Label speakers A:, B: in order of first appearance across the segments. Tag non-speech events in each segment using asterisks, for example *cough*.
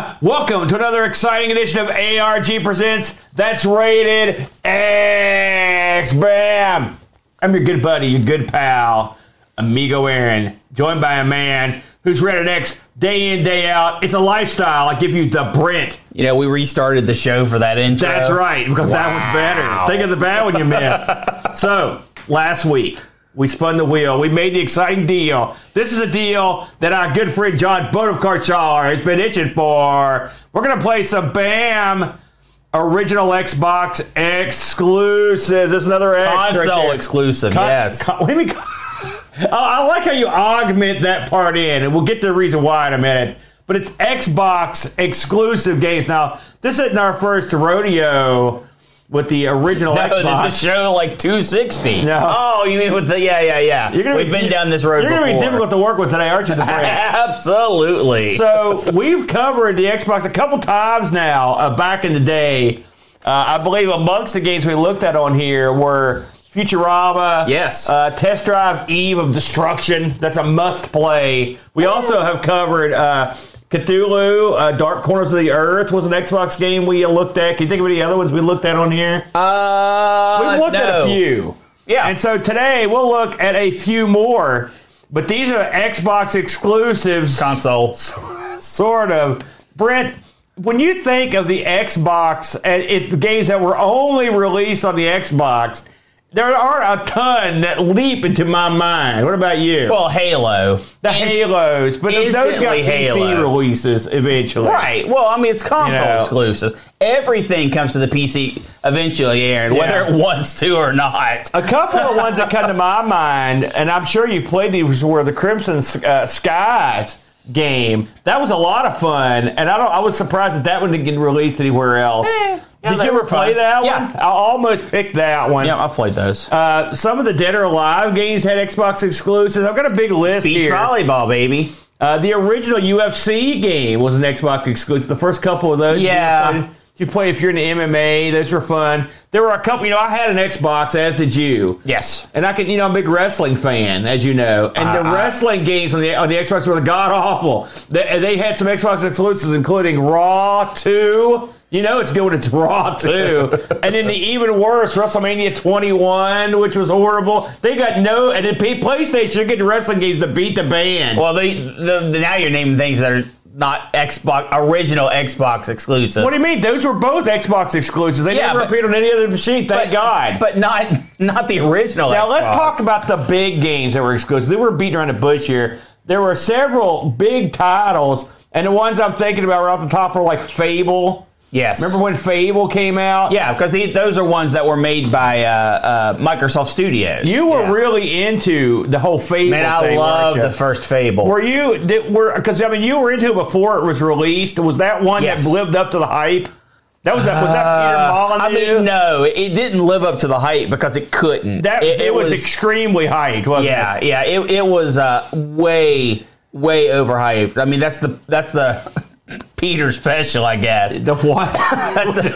A: Uh, welcome to another exciting edition of ARG Presents That's Rated X. Bam! I'm your good buddy, your good pal, Amigo Aaron, joined by a man who's rated X day in, day out. It's a lifestyle. I give you the Brent.
B: You know, we restarted the show for that intro.
A: That's right, because that was better. Think of the bad one you missed. so, last week, we spun the wheel. We made the exciting deal. This is a deal that our good friend John Bodovkarchar has been itching for. We're going to play some BAM original Xbox exclusives. This is another X right
B: Console
A: there.
B: exclusive,
A: Con-
B: yes.
A: con- what do you mean? con- *laughs* I I like how you augment that part in, and we'll get to the reason why in a minute. But it's Xbox exclusive games. Now, this isn't our first rodeo with the original
B: no,
A: Xbox.
B: it's a show like 260.
A: No.
B: Oh, you mean with the, yeah, yeah, yeah.
A: You're gonna
B: We've
A: be-
B: been down this road
A: You're going to be difficult to work with today, aren't you? The brand? *laughs*
B: Absolutely.
A: so we've covered the Xbox a couple times now. Uh, back in the day, uh, I believe amongst the games we looked at on here were Futurama.
B: Yes.
A: Uh, Test Drive Eve of Destruction. That's a must play. We also have covered. Cthulhu, uh, Dark Corners of the Earth was an Xbox game we looked at. Can you think of any other ones we looked at on here?
B: uh,
A: We've looked at a few.
B: Yeah.
A: And so today we'll look at a few more, but these are Xbox exclusives.
B: Console. *laughs*
A: Sort of. Brent, when you think of the Xbox and it's the games that were only released on the Xbox, there are a ton that leap into my mind. What about you?
B: Well, Halo.
A: the
B: Inst-
A: Halos, but those got
B: instantly
A: PC
B: Halo.
A: releases eventually.
B: Right. Well, I mean, it's console
A: You know.
B: exclusives. Everything comes to the PC eventually, Aaron, whether it wants to or not.
A: A couple of ones that come to my mind, and I'm sure you've played these, were the Crimson uh, Skies game. That was a lot of fun, and I don't. I was surprised that that one didn't get released anywhere else.
B: Eh, yeah,
A: Did you ever play
B: fun.
A: that
B: Yeah.
A: one? I almost picked that one.
B: Yeah, I've played those.
A: Uh, some of the Dead or Alive games had Xbox exclusives. I've got a big list
B: Beach
A: here.
B: volleyball, baby.
A: Uh, the original UFC game was an Xbox exclusive. The first couple of those.
B: Yeah.
A: You, play if you're in the MMA. Those were fun. There were a couple. You know, I had an Xbox, as did you.
B: Yes.
A: And I can, you know, I'm a big wrestling fan, as you know. And the
B: Uh, uh.
A: wrestling games on the on the Xbox were god awful. They, they had some Xbox exclusives, including Raw Two. You know, it's good when it's *laughs* Raw Two. and then the even worse WrestleMania 21, which was horrible. They got no, and then PlayStation, you're getting wrestling games to beat the band.
B: Well, they, the, the, now you're naming things that are not Xbox original Xbox exclusive.
A: what do you mean? Those were both Xbox exclusives. They
B: Yeah,
A: never
B: but-
A: appeared on any other machine. Thank God.
B: But not not the original.
A: Now let's talk about the big games that were exclusive. They were beating around the bush here. There were several big titles, and the ones I'm thinking about right off the top were like Fable.
B: Yes.
A: Remember when Fable came out?
B: Yeah, because the, those are ones that were made by uh, uh, Microsoft Studios.
A: You were
B: Yeah.
A: really into the whole Fable
B: Man, I
A: thing,
B: love the first Fable.
A: Were you? Did, were because I mean you were into it before it was released. Was that one
B: Yes.
A: that lived up to the hype? That was that was that Peter
B: Uh,
A: Molyneux?
B: I mean, no, it didn't live up to the hype because it couldn't.
A: that it, was, extremely hyped, wasn't
B: Yeah,
A: it?
B: yeah. It, it was uh, way, way overhyped. I mean, that's the that's the Peter special, I guess.
A: The what?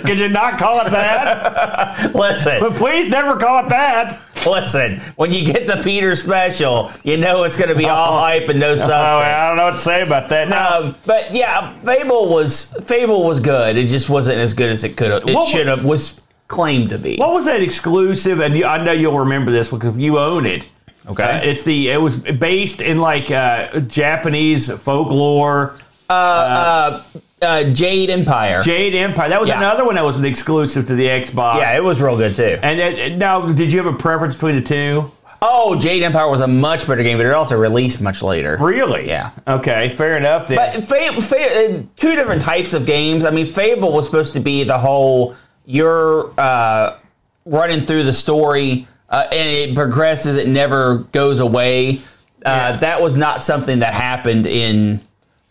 A: *laughs* Could you not call it that?
B: Listen,
A: But please never call it that.
B: listen. When you get the Peter special, you know it's going to be all hype and no
A: Oh,
B: substance.
A: I don't know what to say about that. No,
B: Um, but yeah, Fable was Fable was good. It just wasn't as good as it could have. It should have was claimed to be.
A: what was that exclusive? And you, I know you'll remember this because you own it.
B: Okay.
A: Uh, it's the it was based in like uh, Japanese folklore.
B: Uh, uh, Jade Empire.
A: Jade Empire. That was
B: Yeah.
A: another one that was an exclusive to the Xbox.
B: yeah, it was real good too.
A: and it, now, did you have a preference between the two?
B: Oh, Jade Empire was a much better game, but it also released much later.
A: Really?
B: Yeah.
A: Okay, fair enough. Then.
B: But Fa- Fa- uh, two different types of games. I mean, Fable was supposed to be the whole you're uh, running through the story uh, and it progresses; it never goes away. Uh,
A: Yeah.
B: That was not something that happened in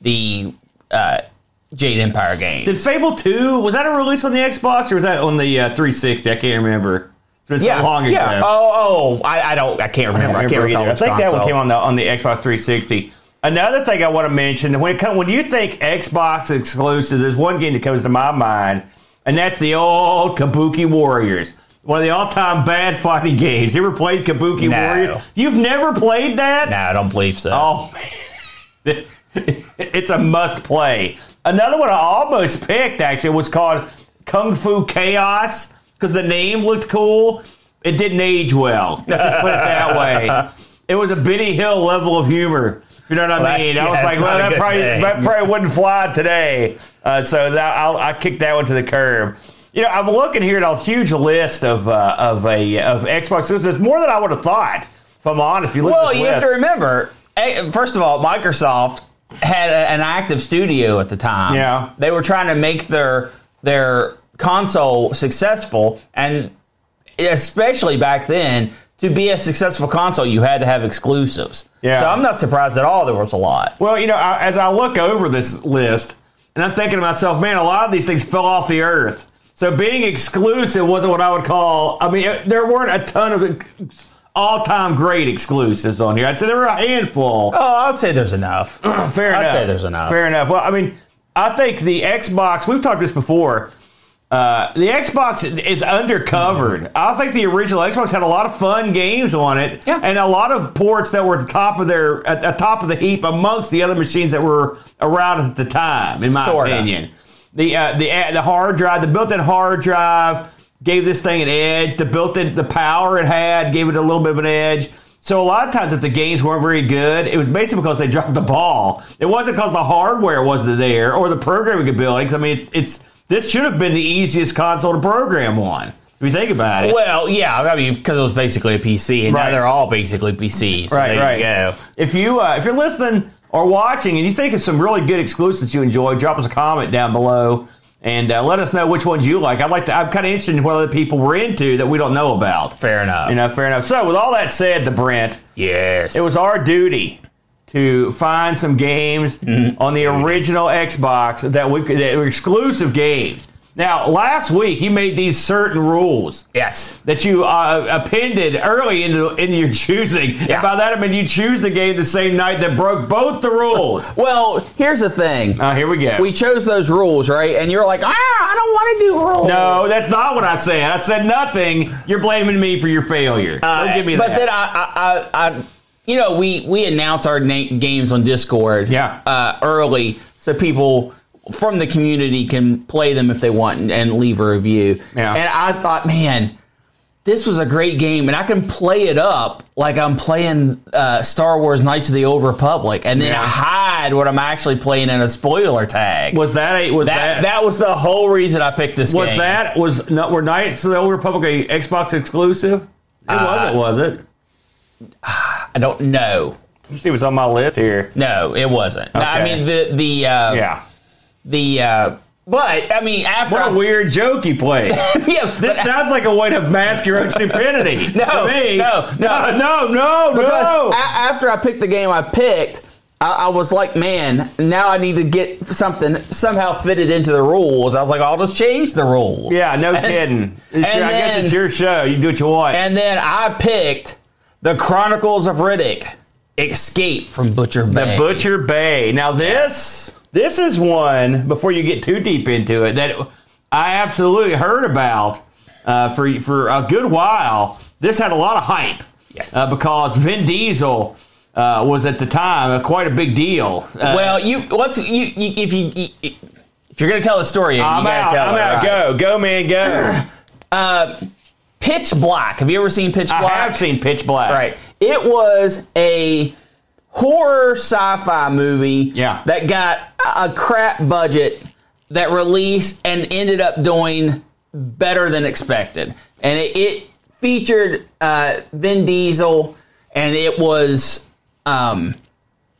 B: the uh, Jade Empire game.
A: Did Fable 2, was that a release on the Xbox or was that on the uh, 360? I can't remember. It's been
B: yeah,
A: so long ago.
B: yeah. Oh, oh, I, I don't. I can't remember. I, can't
A: remember
B: recall.
A: either. I think that one came on the on the Xbox 360. Another thing I want to mention when it come, when you think Xbox exclusives, there's one game that comes to my mind, and that's the old Kabuki Warriors. One of the all-time bad fighting *laughs* games. You ever played Kabuki
B: No.
A: Warriors? You've never played that?
B: No, I don't believe so.
A: Oh man, *laughs* *laughs* it's a must play. Another one I almost picked actually was called Kung Fu Chaos because the name looked cool. It didn't age well. Let's just put it that *laughs* way. It was a Benny Hill level of humor. You know what I
B: Well,
A: mean? I was like, well, that probably, that probably wouldn't fly today. Uh, so that, I'll, I kicked that one to the curb. You know, I'm looking here at a huge list of uh, of a of Xbox exclusives. There's more than I would have thought. If I'm honest, if you look
B: Well, you have to remember. First of all, Microsoft had a, an active studio at the time.
A: Yeah.
B: they were trying to make their their console successful, and especially back then, to be a successful console, you had to have exclusives.
A: Yeah.
B: So I'm not surprised at all. There was a lot.
A: Well, you know, I, as I look over this list, and I'm thinking to myself, man, a lot of these things fell off the earth. So being exclusive wasn't what I would call. I mean, it- there weren't a ton of all-time great exclusives on here. I'd say there were a handful.
B: Oh, I'd say there's enough. *clears throat*
A: Fair enough.
B: I'd say there's enough.
A: Fair enough. Well, I mean, I think the Xbox. We've talked this before. Uh, the Xbox is undercovered. I think the original Xbox had a lot of fun games on it,
B: Yeah.
A: and a lot of ports that were at the top of their at the top of the heap amongst the other machines that were around at the time. In my
B: Sorta.
A: opinion, the uh, the uh, the hard drive, the built-in hard drive, gave this thing an edge. The built-in the power it had gave it a little bit of an edge. So a lot of times, if the games weren't very good, it was basically because they dropped the ball. It wasn't because the hardware wasn't there or the programming ability. 'cause, I mean, it's it's this should have been the easiest console to program on. If you think about it,
B: Well, yeah, I mean, because it was basically a PC, and
A: Right.
B: now they're all basically PCs. So
A: Right, right.
B: You
A: if you uh, if you're listening or watching and you think of some really good exclusives you enjoy, drop us a comment down below and uh, let us know which ones you like. I'd like to. I'm kind of interested in what other people were into that we don't know about.
B: Fair enough.
A: You know, fair enough. So, with all that said, the Brent,
B: Yes.
A: it was our duty to find some games on the original Xbox that we that were exclusive games. Now, last week you made these certain rules
B: Yes.
A: that you uh, appended early into in your choosing.
B: Yeah.
A: And by that I mean you choose the game the same night that broke both the rules. *laughs*
B: Well, here's the thing.
A: Oh, here we go.
B: we chose those rules, right? And you're like, ah, I don't want to do rules.
A: no, that's not what I said. I said nothing. You're blaming me for your failure. Don't give me
B: but
A: that.
B: then I, I, I, I, you know, we we announce our na- games on Discord,
A: Yeah.
B: uh, early, so people from the community can play them if they want and, and leave a review.
A: Yeah.
B: And I thought, man, this was a great game, and I can play it up like I'm playing uh, Star Wars: Knights of the Old Republic, and then
A: Yeah.
B: hide what I'm actually playing in a spoiler tag.
A: was that a was
B: that,
A: that,
B: that was the whole reason I picked this
A: was
B: game.
A: that was not were Knights of the Old Republic a Xbox exclusive? It wasn't, was it?
B: I don't know.
A: Let's see what's on my list here.
B: No, it wasn't. No, I mean the the uh,
A: Yeah.
B: The uh, but I mean after
A: What a
B: I-
A: weird joke you played. *laughs*
B: yeah,
A: This sounds like a way to mask your own stupidity. *laughs*
B: No,
A: me.
B: no,
A: no, no, no,
B: because
A: no.
B: a- after I picked the game I picked, I, I was like, man, now I need to get something somehow fitted into the rules. I was like, I'll just change the rules.
A: yeah, no kidding.
B: And
A: your- I guess it's your show. You do what you want.
B: And then I picked the Chronicles of Riddick, Escape from Butcher Bay.
A: The Butcher Bay. Now this this is one before you get too deep into it that I absolutely heard about uh, for for a good while. This had a lot of hype.
B: Yes.
A: Uh, because Vin Diesel uh, was at the time uh, quite a big deal. Uh,
B: Well, you you, you if you, you if you're gonna tell the story,
A: I'm
B: gotta
A: out.
B: tell
A: I'm
B: it,
A: out.
B: right?
A: Go, go, man, go. *clears throat*
B: Pitch Black. Have you ever seen Pitch Black?
A: I have seen Pitch Black.
B: Right. It was a horror sci-fi movie
A: Yeah.
B: that got a crap budget that released and ended up doing better than expected. And it, it featured uh, Vin Diesel, and it was um,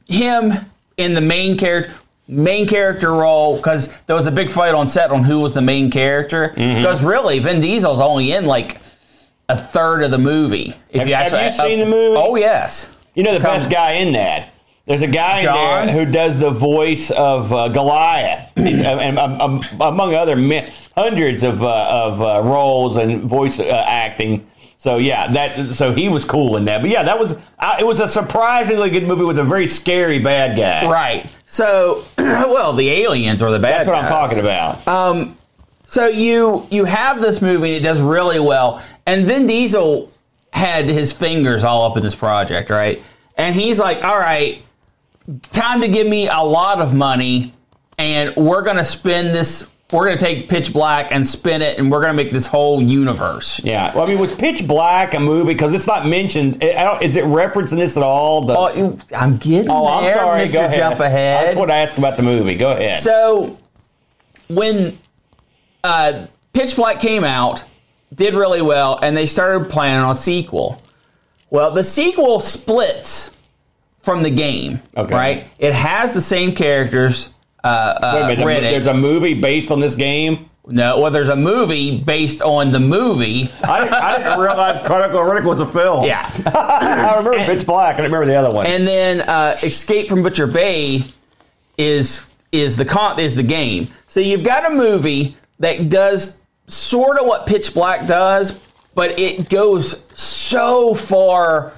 B: him in the main character main character role because there was a big fight on set on who was the main character.
A: Mm-hmm.
B: Because really, Vin Diesel's only in like a third of the movie. If
A: Have-
B: you
A: have
B: actually
A: you seen the movie?
B: Oh yes.
A: You know the
B: Come-
A: best guy in that. There's a guy in there who does the voice of uh, Goliath, He's- and um, um, among other mi- hundreds of uh, of uh, roles and voice uh, acting. So yeah, that so he was cool in that. But yeah, that was uh, it was a surprisingly good movie with a very scary bad guy.
B: Right. So, *clears throat* well, the aliens are the bad. Guys.
A: That's what I'm talking about.
B: So you you have this movie and it does really well, and Vin Diesel had his fingers all up in this project, right? And he's like, "All right, time to give me a lot of money and we're gonna spin this. We're gonna take Pitch Black and spin it, and we're gonna make this whole universe.
A: Yeah, well, I mean, was Pitch Black a movie? Because it's not mentioned. I don't, is it referencing this at all? The,
B: Oh, I'm getting
A: Oh, I'm sorry.
B: Mr.
A: Go ahead.
B: Jump
A: I
B: Ahead.
A: just want to ask about the movie. Go ahead.
B: So when uh, Pitch Black came out, did really well, and they started planning on a sequel. Well, the sequel splits from the game,
A: Okay.
B: right? It has the same characters. Uh, uh,
A: Wait a minute, there's a movie based on this game.
B: no, well, there's a movie based on the movie.
A: I didn't, I didn't realize Chronicle Riddick was a film.
B: Yeah. *laughs*
A: I remember Pitch Black. I remember the other one.
B: and then uh, Escape from Butcher Bay is is the con is the game. So you've got a movie that does sort of what Pitch Black does, but it goes so far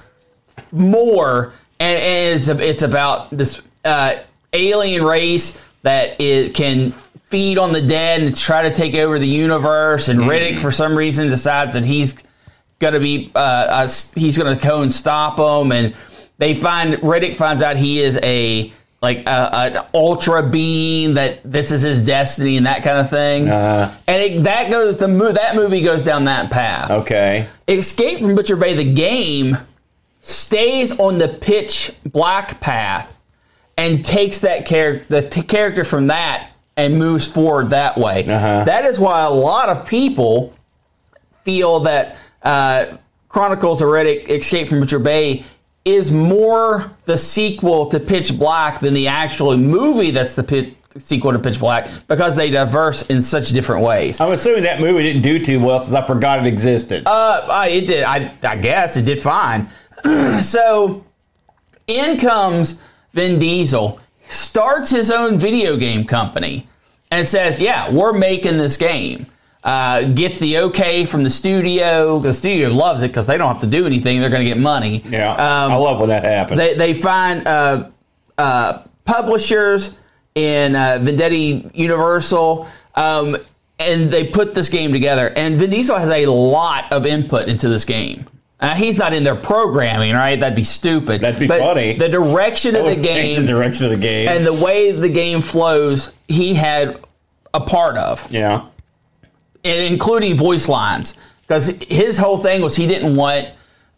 B: more, and, and it's it's about this uh, alien race that it can feed on the dead and try to take over the universe. And Riddick, for some reason, decides that he's gonna be uh, uh, he's gonna go and stop them, and they find Riddick finds out he is a like a, an ultra being that this is his destiny and that kind of thing.
A: Uh.
B: and it, that goes the mo- that movie goes down that path.
A: okay.
B: Escape from Butcher Bay, the game, stays on the pitch black path and takes that character, the t- character from that, and moves forward that way.
A: Uh-huh.
B: That is why a lot of people feel that uh, Chronicles of Riddick: Escape from Butcher Bay is more the sequel to Pitch Black than the actual movie that's the pit, sequel to Pitch Black because they diverse in such different ways.
A: I'm assuming that movie didn't do too well since I forgot it existed.
B: Uh, I- it did. I, I guess it did fine. *clears throat* so, in comes Vin Diesel, starts his own video game company, and says, "Yeah, we're making this game." Uh, gets the okay from the studio. The studio loves it because they don't have to do anything; they're going to get money.
A: yeah,
B: Um,
A: I love when that happens.
B: they, they find uh, uh, publishers in uh, Vivendi Universal, um, and they put this game together. And Vin Diesel has a lot of input into this game. Uh, he's not in there programming, right? That'd be stupid.
A: That'd be
B: But
A: funny.
B: The direction of
A: Oh,
B: the game
A: the direction of the game.
B: and the way the game flows, he had a part of
A: yeah.
B: Including voice lines because his whole thing was he didn't want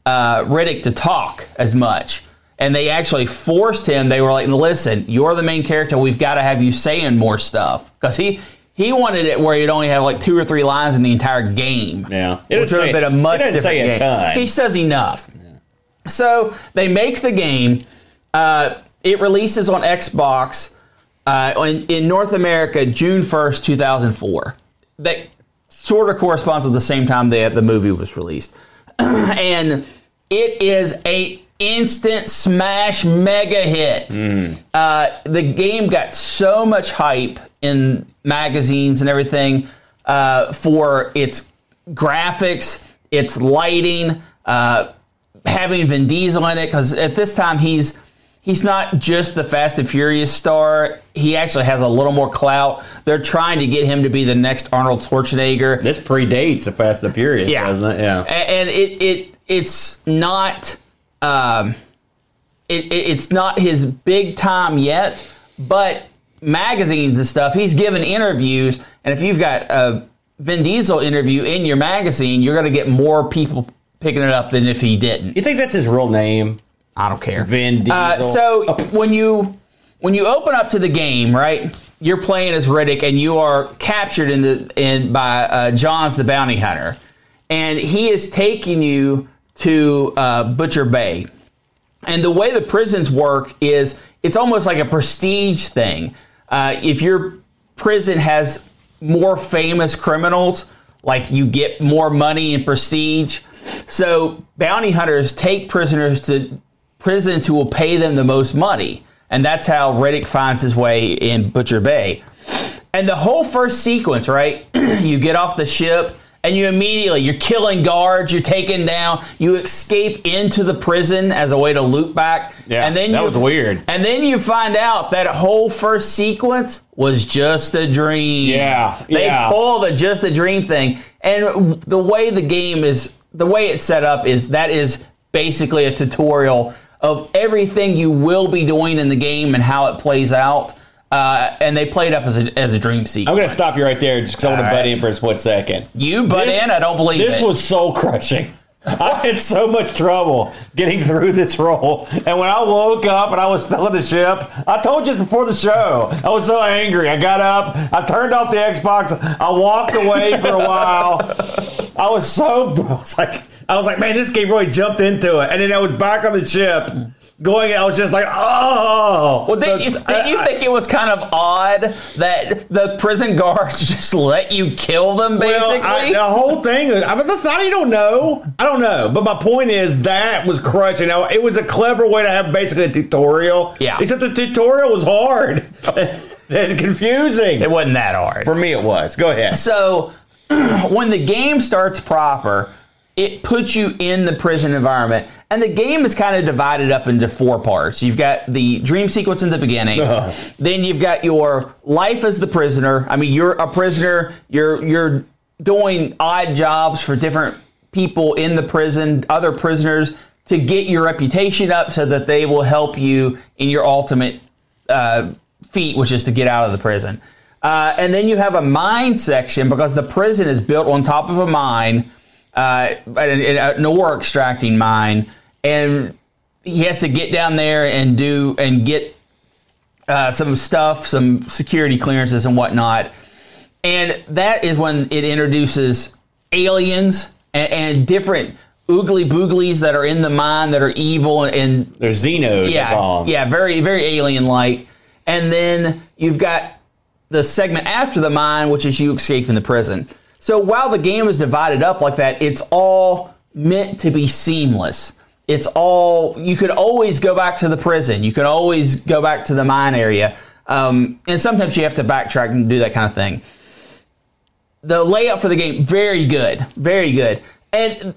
B: uh, Riddick to talk as much. And they actually forced him. They were like, "Listen, you're the main character. We've got to have you saying more stuff." Because he he wanted it where you'd only have like two or three lines in the entire game.
A: Yeah. It
B: which would have been a much different
A: say
B: game. He says enough. So they make the game. Uh, it releases on Xbox uh, in, in North America June first, two thousand four. That sort of corresponds with the same time that the movie was released, *clears throat* and it is a instant smash mega hit. Uh, the game got so much hype in magazines and everything uh, for its graphics, its lighting, uh, having Vin Diesel in it because at this time he's he's not just the Fast and Furious star. He actually has a little more clout. They're trying to get him to be the next Arnold Schwarzenegger.
A: This predates the Fast and Furious,
B: Yeah.
A: doesn't it? Yeah.
B: And it it it's not um, it, it- it's not his big time yet, but magazines and stuff. He's given interviews, and if you've got a Vin Diesel interview in your magazine, you're going to get more people picking it up than if he didn't.
A: You think that's his real name?
B: I don't care.
A: Vin Diesel.
B: Uh, so when you when you open up to the game, right? You're playing as Riddick, and you are captured in the in by uh, Johns the bounty hunter, and he is taking you to uh, Butcher Bay. And the way the prisons work is it's almost like a prestige thing. Uh, if your prison has more famous criminals, like you get more money and prestige. So bounty hunters take prisoners to prisons who will pay them the most money. And that's how Riddick finds his way in Butcher Bay. And the whole first sequence, right? *clears throat* you get off the ship and you immediately you're killing guards, you're taken down, you escape into the prison as a way to loop back.
A: Yeah,
B: and then
A: that
B: you,
A: was weird.
B: And then you find out that whole first sequence was just a dream.
A: Yeah,
B: They
A: yeah.
B: pull the just a dream thing. And the way the game is the way it's set up is that is basically a tutorial of everything you will be doing in the game and how it plays out. uh, and they played up as a, as a dream sequence.
A: I'm going to stop you right there just because I want to butt in for a split second.
B: You butt
A: This-
B: in? I don't believe
A: This
B: it.
A: was soul crushing. *laughs* I had so much trouble getting through this role. And when I woke up and I was still in the ship, I told you this before the show. I was so angry. I got up, I turned off the Xbox, I walked away for a while. *laughs* I was so *laughs* I was like I was like, man, this game really jumped into it. And then I was back on the ship going I was just like, oh
B: Well, didn't,
A: So,
B: you, didn't you
A: I-
B: think it was kind of odd that the prison guards *laughs* just let you kill them, basically?
A: Well, I, the whole thing. I mean, that's not. You don't know. I don't know. But my point is that was crushing. Now, it was a clever way to have basically a tutorial.
B: Yeah.
A: Except the tutorial was hard *laughs* and confusing.
B: it wasn't that hard.
A: For me, it was. Go ahead.
B: So *clears throat* when the game starts proper, it puts you in the prison environment. And the game is kind of divided up into four parts. You've got the dream sequence in the beginning.
A: Ugh.
B: Then you've got your life as the prisoner. I mean, you're a prisoner. You're you're doing odd jobs for different people in the prison, other prisoners, to get your reputation up so that they will help you in your ultimate uh, feat, which is to get out of the prison. Uh, and then you have a mine section because the prison is built on top of a mine, uh, an, an ore extracting mine, and he has to get down there and do and get uh, some stuff, some security clearances and whatnot. And that is when it introduces aliens and, and different oogly booglies that are in the mine that are evil and
A: There's Xenos.
B: yeah, yeah, very very alien like. And then you've got the segment after the mine, which is you escaping the prison. So while the game is divided up like that, it's all meant to be seamless. It's all you could always go back to the prison. You can always go back to the mine area, um, and sometimes you have to backtrack and do that kind of thing. The layout for the game very good, very good, and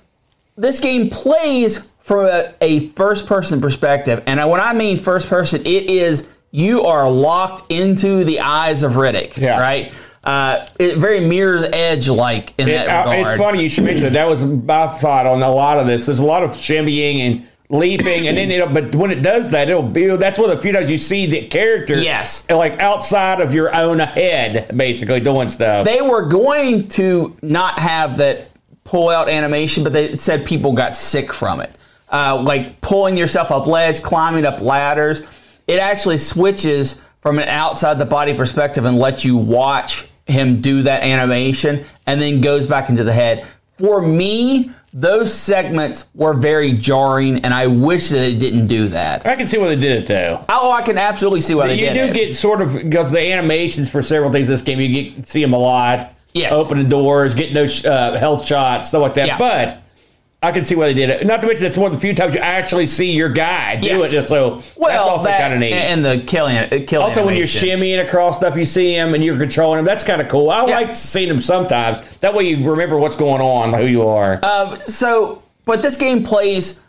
B: this game plays from a, a first person perspective. And when I mean first person, it is you are locked into the eyes of Riddick,
A: Yeah.
B: right? Uh, it very Mirror's Edge like in
A: It-
B: that
A: uh,
B: regard.
A: it's funny you should mention that. That was my thought on a lot of this. There's a lot of shimmying and leaping, and then *clears throat* it'll. But when it does that, it'll be. That's one of the few times you see the character.
B: Yes.
A: Like outside of your own head, basically doing stuff.
B: They were going to not have that pull out animation, but they said people got sick from it. Uh, like pulling yourself up ledge, climbing up ladders. It actually switches from an outside the body perspective and lets you watch him do that animation and then goes back into the head. For me, those segments were very jarring, and I wish that it didn't do that.
A: I can see why they did it though.
B: Oh, I can absolutely see why they
A: you
B: did
A: do get sort of because the animations for several things this game you get see them a lot.
B: Yes.
A: opening doors, getting those uh, health shots, stuff like that.
B: Yeah.
A: But I can see why they did it. Not to mention it's one of the few times you actually see your guy do
B: Yes.
A: it. So that's also
B: that
A: kind of neat.
B: and the killing, uh, kill
A: also, when you're shimmying across stuff, you see him and you're controlling him. That's kind of cool. I
B: Yeah.
A: like seeing him sometimes. That way, you remember what's going on, who you are.
B: Um, so, but this game plays.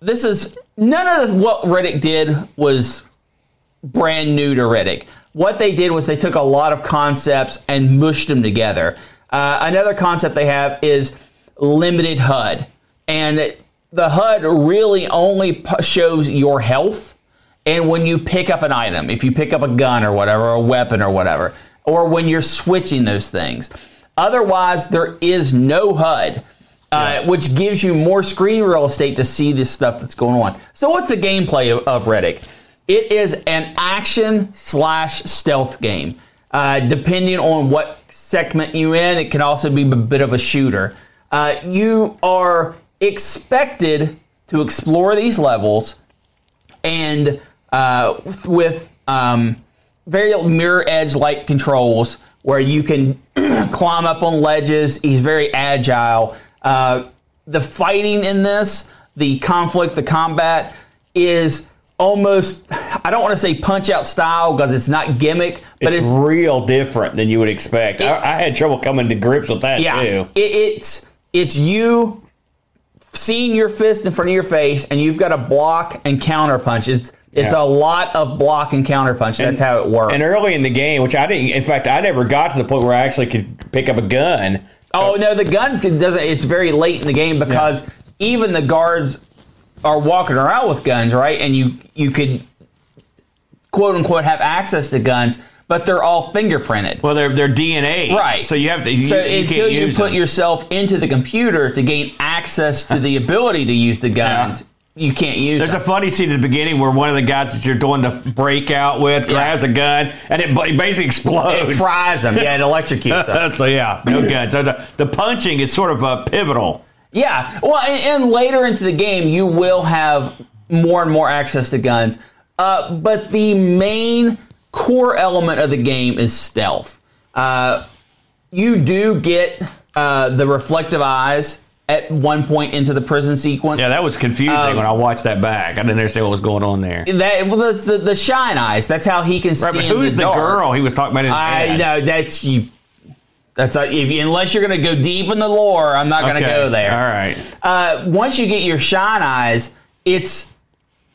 B: This is none of what Riddick did was brand new to Riddick. What they did was they took a lot of concepts and mushed them together. Uh, another concept they have is limited HUD, and the HUD really only shows your health. And when you pick up an item, if you pick up a gun or whatever, or a weapon or whatever, or when you're switching those things. Otherwise, there is no HUD, uh, which gives you more screen real estate to see this stuff that's going on. So, what's the gameplay of, of Riddick? It is an action slash stealth game. Uh, depending on what segment you're in, it can also be a bit of a shooter. Uh, you are expected to explore these levels and uh, with um, very mirror edge like controls where you can *clears throat* climb up on ledges. He's very agile. Uh, the fighting in this, the conflict, the combat is almost, I don't want to say punch out style because it's not gimmick, but
A: it's,
B: it's,
A: real different than you would expect. I, I had trouble coming to grips with that
B: yeah,
A: too.
B: it, it's it's you seeing your fist in front of your face, and you've got to block and counter punch. It's it's
A: Yeah.
B: a lot of block and counter punch. That's how it works.
A: And early in the game, which I didn't, in fact, I never got to the point where I actually could pick up a gun.
B: oh no, the gun doesn't. It's very late in the game because even the guards are walking around with guns, right? And you you could quote unquote have access to guns, but they're all fingerprinted.
A: Well, they're they're DNA,
B: Right.
A: So you have to. You,
B: So
A: you
B: until you put
A: them.
B: yourself into the computer to gain access to the ability to use the *laughs* guns, you can't use them.
A: There's a funny scene at the beginning where one of the guys that you're doing the breakout with grabs a gun and it basically explodes.
B: It fries them. Yeah, it electrocutes them. *laughs*
A: so yeah, no *laughs* gun. So the, the punching is sort of a pivotal.
B: Yeah. Well, and, and later into the game, you will have more and more access to guns. Uh, but the main core element of the game is stealth. Uh, you do get uh, the reflective eyes at one point into the prison sequence.
A: Yeah, that was confusing
B: Um,
A: when I watched that back. I didn't understand what was going on there.
B: That well, the, the, the shine eyes. That's how he can
A: Right,
B: see
A: but who's
B: the,
A: the girl he was talking about? In his
B: I know that's you. That's not, if you, unless you're going to go deep in the lore, I'm not going to
A: Okay,
B: go there.
A: All right.
B: uh, once you get your shine eyes, it's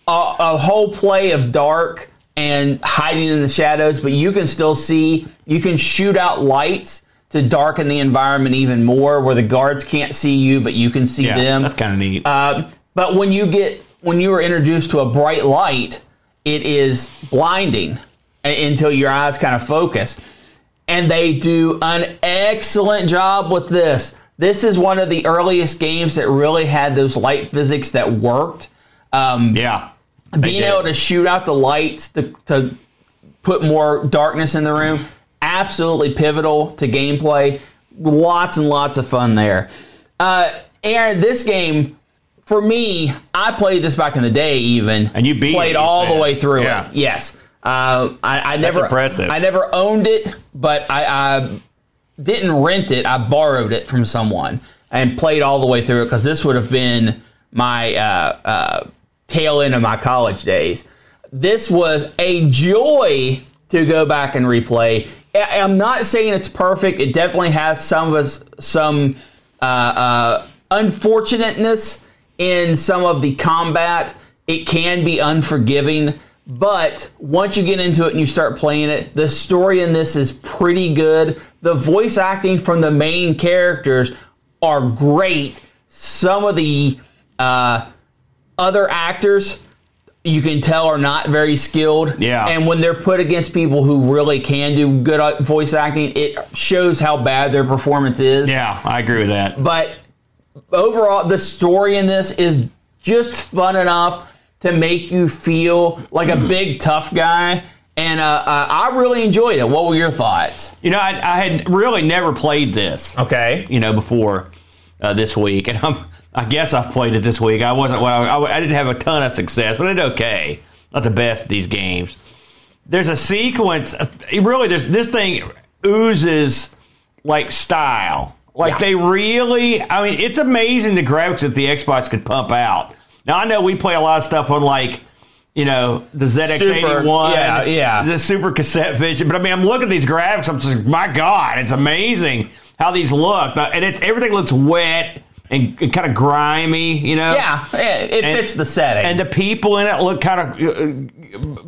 B: a, a whole play of dark and hiding in the shadows, but you can still see. You can shoot out lights to darken the environment even more, where the guards can't see you, but you can see
A: Yeah,
B: them.
A: that's kind of neat.
B: Uh, but when you get when you are introduced to a bright light, it is blinding until your eyes kind of focus. And they do an excellent job with this. This is one of the earliest games that really had those light physics that worked. Um,
A: yeah.
B: Being able to shoot out the lights to, to put more darkness in the room absolutely pivotal to gameplay. Lots and lots of fun there. Uh, aaron this game for me i played this back in the day even.
A: And you beat it,
B: played
A: you
B: all
A: said.
B: the way through
A: Yeah.
B: it yes. Uh, I, I never
A: impressive.
B: i never owned it but I, I didn't rent it. I borrowed it from someone and played all the way through it because this would have been my uh, uh, tail end of my college days. This was a joy to go back and replay. I'm not saying it's perfect. It definitely has some of us some uh, uh, unfortunateness in some of the combat. It can be unforgiving, but once you get into it and you start playing it, the story in this is pretty good. The voice acting from the main characters are great. Some of the uh, other actors you can tell are not very skilled.
A: Yeah.
B: And when they're put against people who really can do good uh, voice acting, it shows how bad their performance is.
A: Yeah, I agree with that.
B: But overall, the story in this is just fun enough to make you feel like a *clears throat* big tough guy. And uh, uh, I really enjoyed it. What were your thoughts?
A: You know, I, I had really never played this.
B: Okay.
A: you know, before uh, this week, *laughs* and I'm, I guess I've played it this week. I wasn't well. I, I didn't have a ton of success, but it's okay. Not the best of these games. There's a sequence. uh, Really, there's this thing oozes like style. Like
B: Yeah.
A: they really. I mean, it's amazing the graphics that the Xbox could pump out. Now I know we play a lot of stuff on like. You know the ZX81,
B: yeah, yeah.
A: the Super Cassette Vision. But I mean, I'm looking at these graphics. I'm just my God, it's amazing how these look. And it's everything looks wet and, kind of grimy. You know.
B: Yeah, it, it
A: And-
B: fits the setting.
A: And the people in it look kind of uh,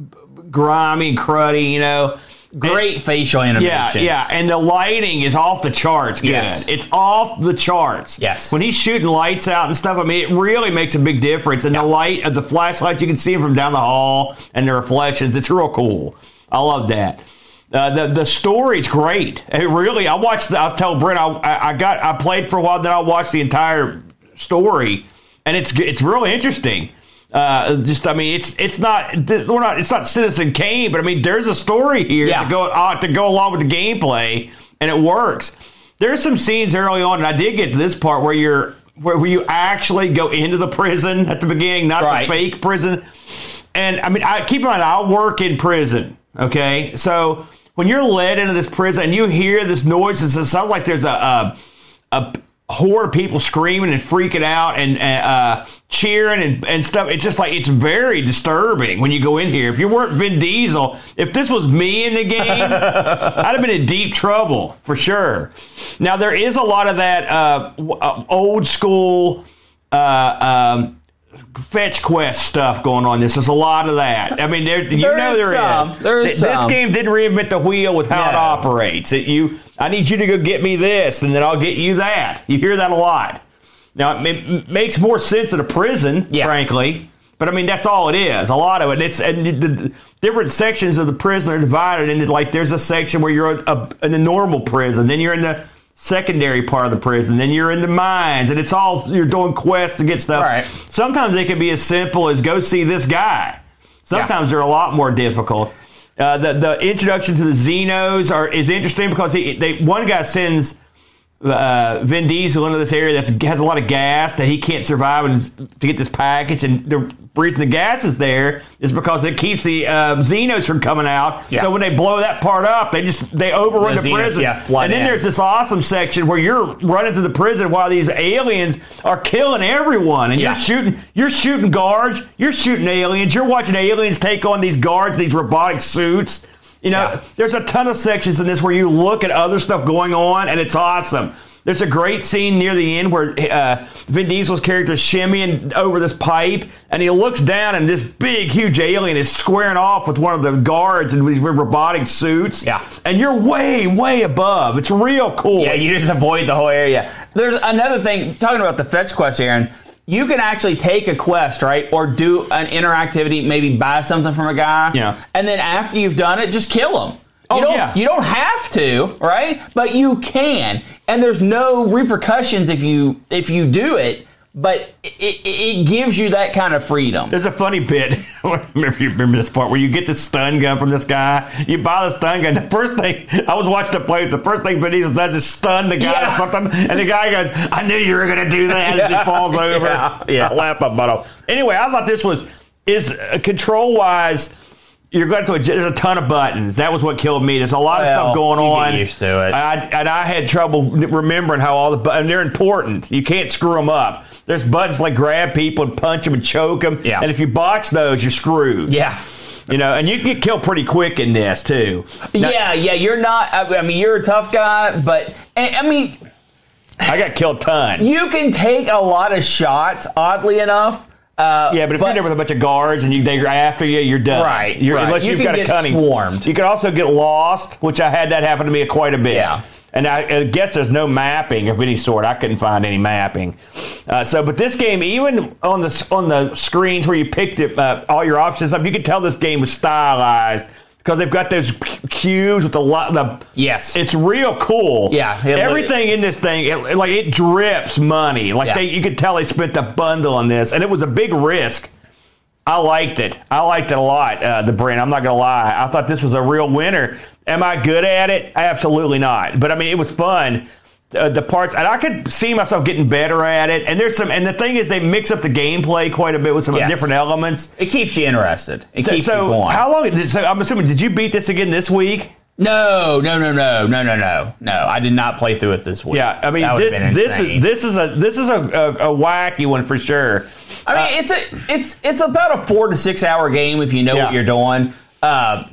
A: grimy and cruddy. You know.
B: Great facial
A: Yeah,
B: animations.
A: yeah, and the lighting is off the charts. Good.
B: Yes.
A: it's off the charts.
B: Yes.
A: when he's shooting lights out and stuff, I mean, it really makes a big difference. And the light of the flashlights, you can see them from down the hall and the reflections. It's real cool. I love that. Uh, the the story's great. It really, I watched. The, I'll tell Brent. I, I I got. I played for a while. Then I watched the entire story, and it's it's really interesting. Uh, just I mean, it's it's not this, we're not it's not Citizen Kane, but I mean, there's a story here
B: Yeah.
A: to go uh, to go along with the gameplay, and it works. There's some scenes early on, and I did get to this part where you're where, where you actually go into the prison at the beginning, not
B: Right.
A: the fake prison. And I mean, I keep in mind, I work in prison. Okay, so when you're led into this prison and you hear this noise, it sounds like there's a a, a horde of people screaming and freaking out and uh, cheering and, and stuff. It's just like it's very disturbing when you go in here. If you weren't Vin Diesel, if this was me in the game, *laughs* I'd have been in deep trouble for sure. Now there is a lot of that uh, uh, old school. Uh, um, fetch quest stuff going on. This is a lot of that. I mean, there, you
B: There
A: know
B: is
A: there is.
B: some. There is
A: Th- This
B: some.
A: game didn't reinvent the wheel with how it
B: No.
A: operates. It, you, I need you to go get me this, and then I'll get you that. You hear that a lot. Now it ma- makes more sense in a prison,
B: Yeah.
A: frankly. But I mean, that's all it is. A lot of it. It's and the, the different sections of the prison are divided into like there's a section where you're a, a, in the normal prison, then you're in the secondary part of the prison, then you're in the mines, and it's all you're doing quests to get stuff.
B: Right.
A: Sometimes it can be as simple as go see this guy. Sometimes they're a lot more difficult. Uh, the the introduction to the Xenos are is interesting because they, they one guy sends uh, Vin Diesel into this area that has a lot of gas that he can't survive and to get this package, and the reason the gas is there is because it keeps the uh, Xenos from coming out.
B: Yeah.
A: So when they blow that part up, they just they overrun
B: The
A: the,
B: Xenos,
A: prison.
B: yeah,
A: and then
B: in.
A: there's this awesome section where you're running to the prison while these aliens are killing everyone, and
B: Yeah.
A: you're shooting you're shooting guards, you're shooting aliens, you're watching aliens take on these guards, these robotic suits. You know, there's a ton of sections in this where you look at other stuff going on, and it's awesome. There's a great scene near the end where uh, Vin Diesel's character is shimmying over this pipe, and he looks down, and this big, huge alien is squaring off with one of the guards in these robotic suits.
B: Yeah.
A: and you're way, way above. It's real cool.
B: Yeah, you just avoid the whole area. There's another thing talking about the fetch quest, Aaron. You can actually take a quest, right, or do an interactivity, maybe buy something from a guy,
A: Yeah.
B: and then after you've done it, just kill him.
A: Oh,
B: you don't,
A: yeah.
B: you don't have to, right? But you can, and there's no repercussions if you if you do it. But it, it, gives you that kind of freedom.
A: There's a funny bit. *laughs* If you remember this part where you get the stun gun from this guy. You buy the stun gun. The first thing I was watching the play. The first thing Vin Diesel does is stun the guy
B: Yeah.
A: or something, and the guy goes, "I knew you were gonna do that." As he *laughs* falls over,
B: Yeah, yeah.
A: I laugh my butt off. Anyway, I thought this was is uh, control wise. You're going to there's a ton of buttons. That was what killed me. There's a lot of stuff going on.
B: used to it.
A: I, and I had trouble remembering how all the buttons. They're important. You can't screw them up. There's buttons like grab people and punch them and choke them.
B: Yeah.
A: And if you botch those, you're screwed.
B: Yeah.
A: You know, and you can get killed pretty quick in this too. Now,
B: yeah, yeah, you're not. I mean, you're a tough guy, but I I mean,
A: I got killed ton.
B: you can take a lot of shots. Oddly enough, uh,
A: yeah, but if you're there with a bunch of guards and you they're after you, you're done.
B: Right,
A: You're,
B: right.
A: Unless
B: You
A: you've
B: can
A: got a
B: get
A: cunning.
B: swarmed.
A: You can also get lost, which I had that happen to me quite a bit.
B: Yeah.
A: And I, I guess there's no mapping of any sort. I couldn't find any mapping. Uh, so, but this game, even on the on the screens where you picked it, uh, all your options up, you could tell this game was stylized because they've got those cu- cubes with the lot. The
B: Yes.
A: it's real cool.
B: Yeah, it-
A: everything in this thing, it, like it drips money. Like
B: Yeah.
A: they, you could tell they spent a bundle on this, and it was a big risk. I liked it. I liked it a lot. Uh, the brand. I'm not gonna lie. I thought this was a real winner. Am I good at it? Absolutely not. But I mean, it was fun. Uh, the parts, and I could see myself getting better at it. And there's some, and the thing is, they mix up the gameplay quite a bit with some
B: Yes.
A: different elements.
B: it keeps you interested. It keeps you going.
A: how long? So, I'm assuming, did you beat this again this week?
B: no, no, no, no, no, no, no, no. I did not play through it this week.
A: Yeah, I mean, this, this is this is a this is a, a, a wacky one for sure.
B: I mean, it's a it's it's about a four to six hour game if you know
A: Yeah.
B: what you're doing. Uh,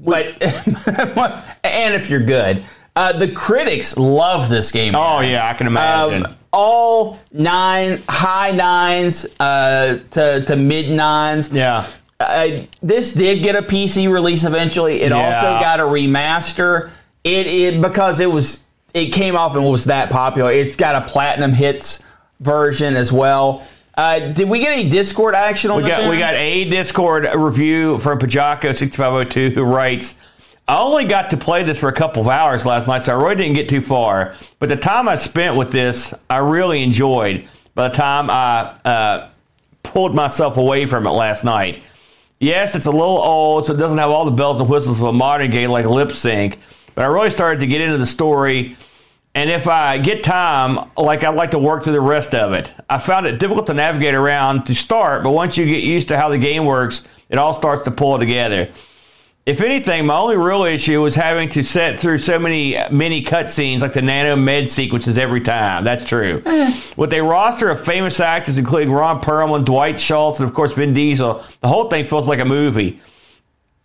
B: but *laughs* and if you're good, uh, the critics love this game.
A: Oh
B: Aaron.
A: yeah, I can imagine.
B: Um, all nine, high nines uh, to, to mid nines.
A: yeah,
B: Uh, this did get a PC release eventually. It
A: Yeah.
B: also got a remaster. It, it because it was it came off and was that popular. It's got a platinum hits version as well. Uh, did we get any Discord action on
A: we
B: this?
A: got we got a Discord review from Pajako sixty five hundred two who writes. I only got to play this for a couple of hours last night, so I really didn't get too far. But the time I spent with this, I really enjoyed. By the time I uh, pulled myself away from it last night, yes, it's a little old, so it doesn't have all the bells and whistles of a modern game like lip sync. But I really started to get into the story. And if I get time, like I'd like to work through the rest of it. I found it difficult to navigate around to start, but once you get used to how the game works, it all starts to pull together. If anything, my only real issue was having to set through so many mini cutscenes like the nano med sequences every time. That's true. With a roster of famous actors including Ron Perlman, Dwight Schultz, and of course Vin Diesel, the whole thing feels like a movie.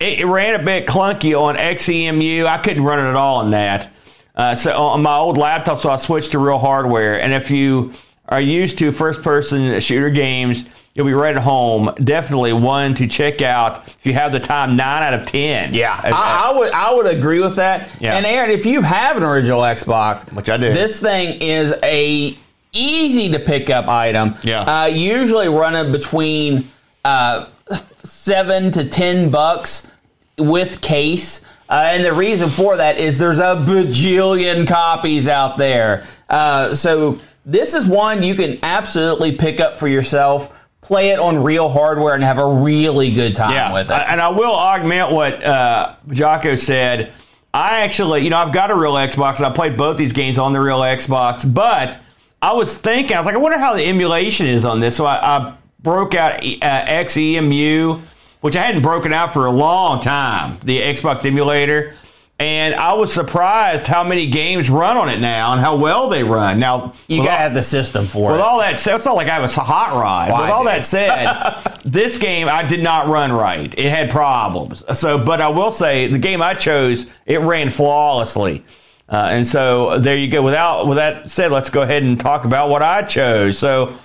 A: It, it ran a bit clunky on XEMU. I couldn't run it at all on that. Uh, so on my old laptop, so I switched to real hardware. And if you are used to first-person shooter games, you'll be right at home. Definitely one to check out if you have the time. Nine out of ten.
B: Yeah, I, I would I would agree with that.
A: Yeah.
B: And Aaron, if you have an original Xbox,
A: Which I do.
B: this thing is a easy to pick up item.
A: Yeah.
B: uh, usually running between uh, seven to ten bucks with case. Uh, and the reason for that is there's a bajillion copies out there. Uh, so this is one you can absolutely pick up for yourself, play it on real hardware, and have a really good time with it.
A: And I will augment what uh, Jocko said. I actually, you know, I've got a real Xbox and I played both these games on the real Xbox, but I was thinking, I was like, I wonder how the emulation is on this. So I, I broke out uh, XEMU, which I hadn't broken out for a long time, the Xbox emulator. And I was surprised how many games run on it now and how well they run. Now,
B: you gotta
A: all-
B: have the system for
A: with
B: it.
A: With all that said, it's not like I have a hot rod. With all that said, *laughs* this game I did not run right. It had problems. So, but I will say the game I chose it ran flawlessly. Uh, and so there you go. Without with that said, let's go ahead and talk about what I chose. So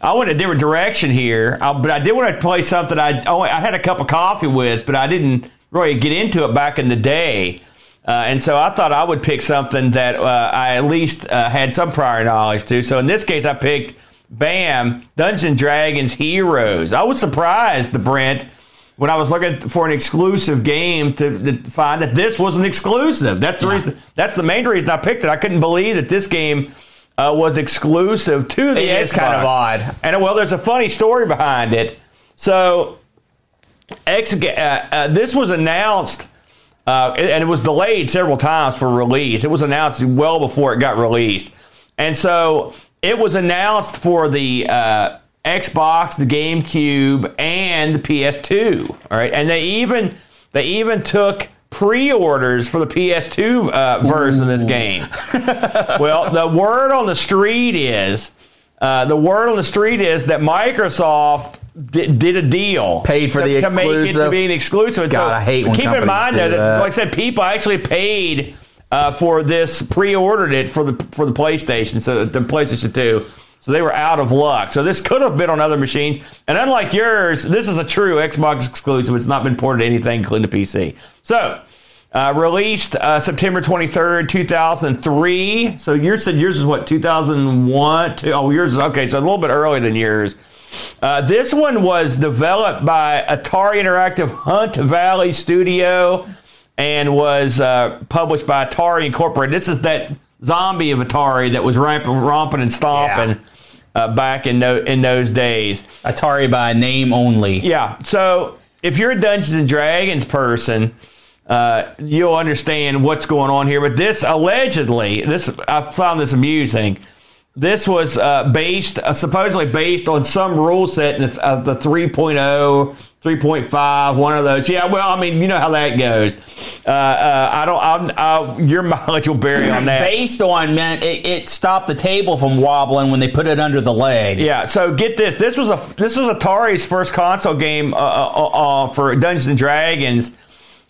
A: I went a different direction here, uh, but I did want to play something I I had a cup of coffee with, but I didn't really get into it back in the day. Uh, and so I thought I would pick something that uh, I at least uh, had some prior knowledge to. So in this case, I picked BAM Dungeons Dragons Heroes. I was surprised, the Brent, when I was looking for an exclusive game to, to find that this was an exclusive. That's the reason. That's the main reason I picked it. I couldn't believe that this game uh, was exclusive to the
B: It is kind of odd.
A: And well, there's a funny story behind it. So, X, uh, uh, this was announced, uh, and it was delayed several times for release. It was announced well before it got released, and so it was announced for the uh, Xbox, the GameCube, and the PS2. All right, and they even they even took pre-orders for the PS2 uh, version of this game. *laughs* well, the word on the street is uh, the word on the street is that Microsoft di- did a deal,
B: Paid for
A: to,
B: the
A: to make it to be an exclusive. And
B: God, I hate when
A: keep in mind that,
B: that.
A: like I said, people actually paid uh, for this, pre-ordered it for the for the PlayStation, so the PlayStation Two. So they were out of luck. So this could have been on other machines. And unlike yours, this is a true Xbox exclusive. It's not been ported to anything, including the PC. So uh, released uh, September 23rd, 2003. So yours said yours is what, 2001? Oh, yours is okay. So a little bit earlier than yours. Uh, this one was developed by Atari Interactive Hunt Valley Studio and was uh, published by Atari Incorporated. This is that zombie of Atari that was ramping, romping and stomping uh, back in, no, in those days.
B: Atari by name only.
A: Yeah. So if you're a Dungeons and Dragons person, uh, you'll understand what's going on here. But this allegedly, this I found this amusing. This was uh, based, uh, supposedly based on some rule set in the, uh, the 3.0, 3.5, one of those. Yeah, well, I mean, you know how that goes. Uh, uh, I don't. I'm, uh, your *laughs* mileage will vary on that.
B: Based on meant it, it stopped the table from wobbling when they put it under the leg.
A: Yeah, so get this. This was a this was Atari's first console game uh, uh, uh, for Dungeons and Dragons,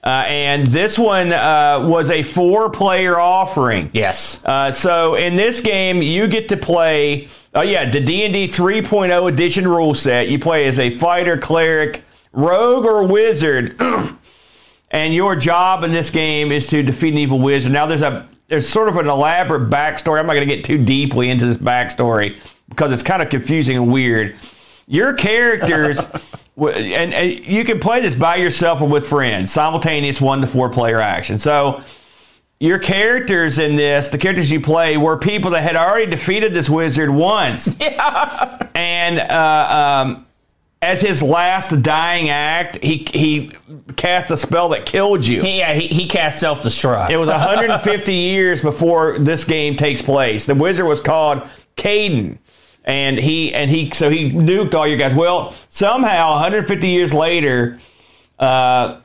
A: uh, and this one uh, was a four player offering.
B: Yes.
A: Uh, so in this game, you get to play. Oh yeah, the D and D 3.0 edition rule set. You play as a fighter, cleric, rogue, or wizard, *clears throat* and your job in this game is to defeat an evil wizard. Now there's a there's sort of an elaborate backstory. I'm not going to get too deeply into this backstory because it's kind of confusing and weird. Your characters, *laughs* and, and you can play this by yourself or with friends, simultaneous one to four player action. So your characters in this, the characters you play, were people that had already defeated this wizard once. *laughs* Yeah. And uh, um, as his last dying act, he he cast a spell that killed you.
B: Yeah, he, he cast self destruct.
A: It was 150 *laughs* years before this game takes place. The wizard was called Caden. And he and he so he nuked all your guys. Well, somehow 150 years later, uh,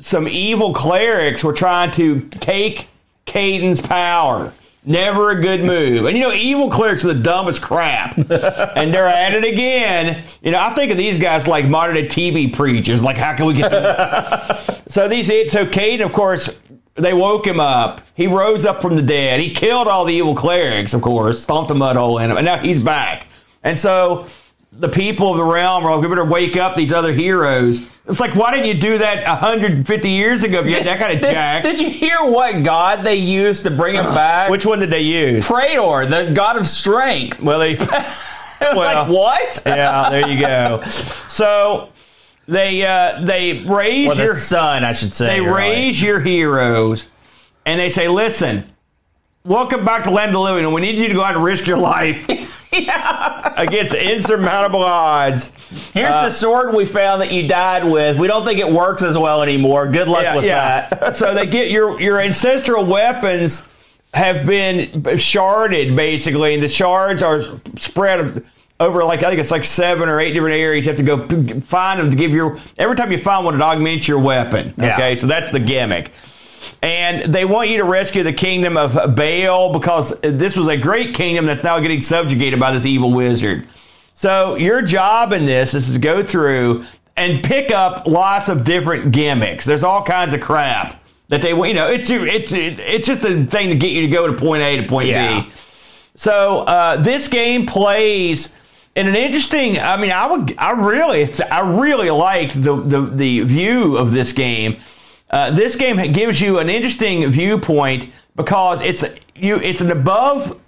A: some evil clerics were trying to take Caden's power. Never a good move. And you know, evil clerics are the dumbest crap. *laughs* and they're at it again. You know, I think of these guys like modern day TV preachers. Like, how can we get them? *laughs* so these so Caden, of course, they woke him up. He rose up from the dead. He killed all the evil clerics, of course, stomped a mud hole in him, and now he's back. And so the people of the realm are like, we better wake up these other heroes. It's like, why didn't you do that 150 years ago if you had that kind of *laughs*
B: Did,
A: jack?
B: did you hear what god they used to bring him *gasps* back?
A: Which one did they use?
B: Praetor, the god of strength.
A: Well, they *laughs*
B: was
A: Well,
B: like, what?
A: yeah, there you go. *laughs* So they uh, they raise your
B: son, I should say.
A: they raise your heroes, and they say, "Listen, welcome back to Land of the Living, and we need you to go out and risk your life *laughs* against insurmountable odds."
B: Here's
A: Uh,
B: the sword we found that you died with. We don't think it works as well anymore. Good luck with that. *laughs*
A: so they get your your ancestral weapons have been sharded basically, and the shards are spread over like I think it's like seven or eight different areas. You have to go find them to give your every time you find one, it augments your weapon.
B: Yeah.
A: Okay, so that's the gimmick. And they want you to rescue the kingdom of Baal because this was a great kingdom that's now getting subjugated by this evil wizard. So your job in this is to go through and pick up lots of different gimmicks. There's all kinds of crap that they want. you know it's it's it's just a thing to get you to go to point A to point
B: Yeah.
A: B. So uh, this game plays in an interesting. I mean, I would, I really, I really like the the the view of this game. Uh, this game gives you an interesting viewpoint because it's you, it's an above,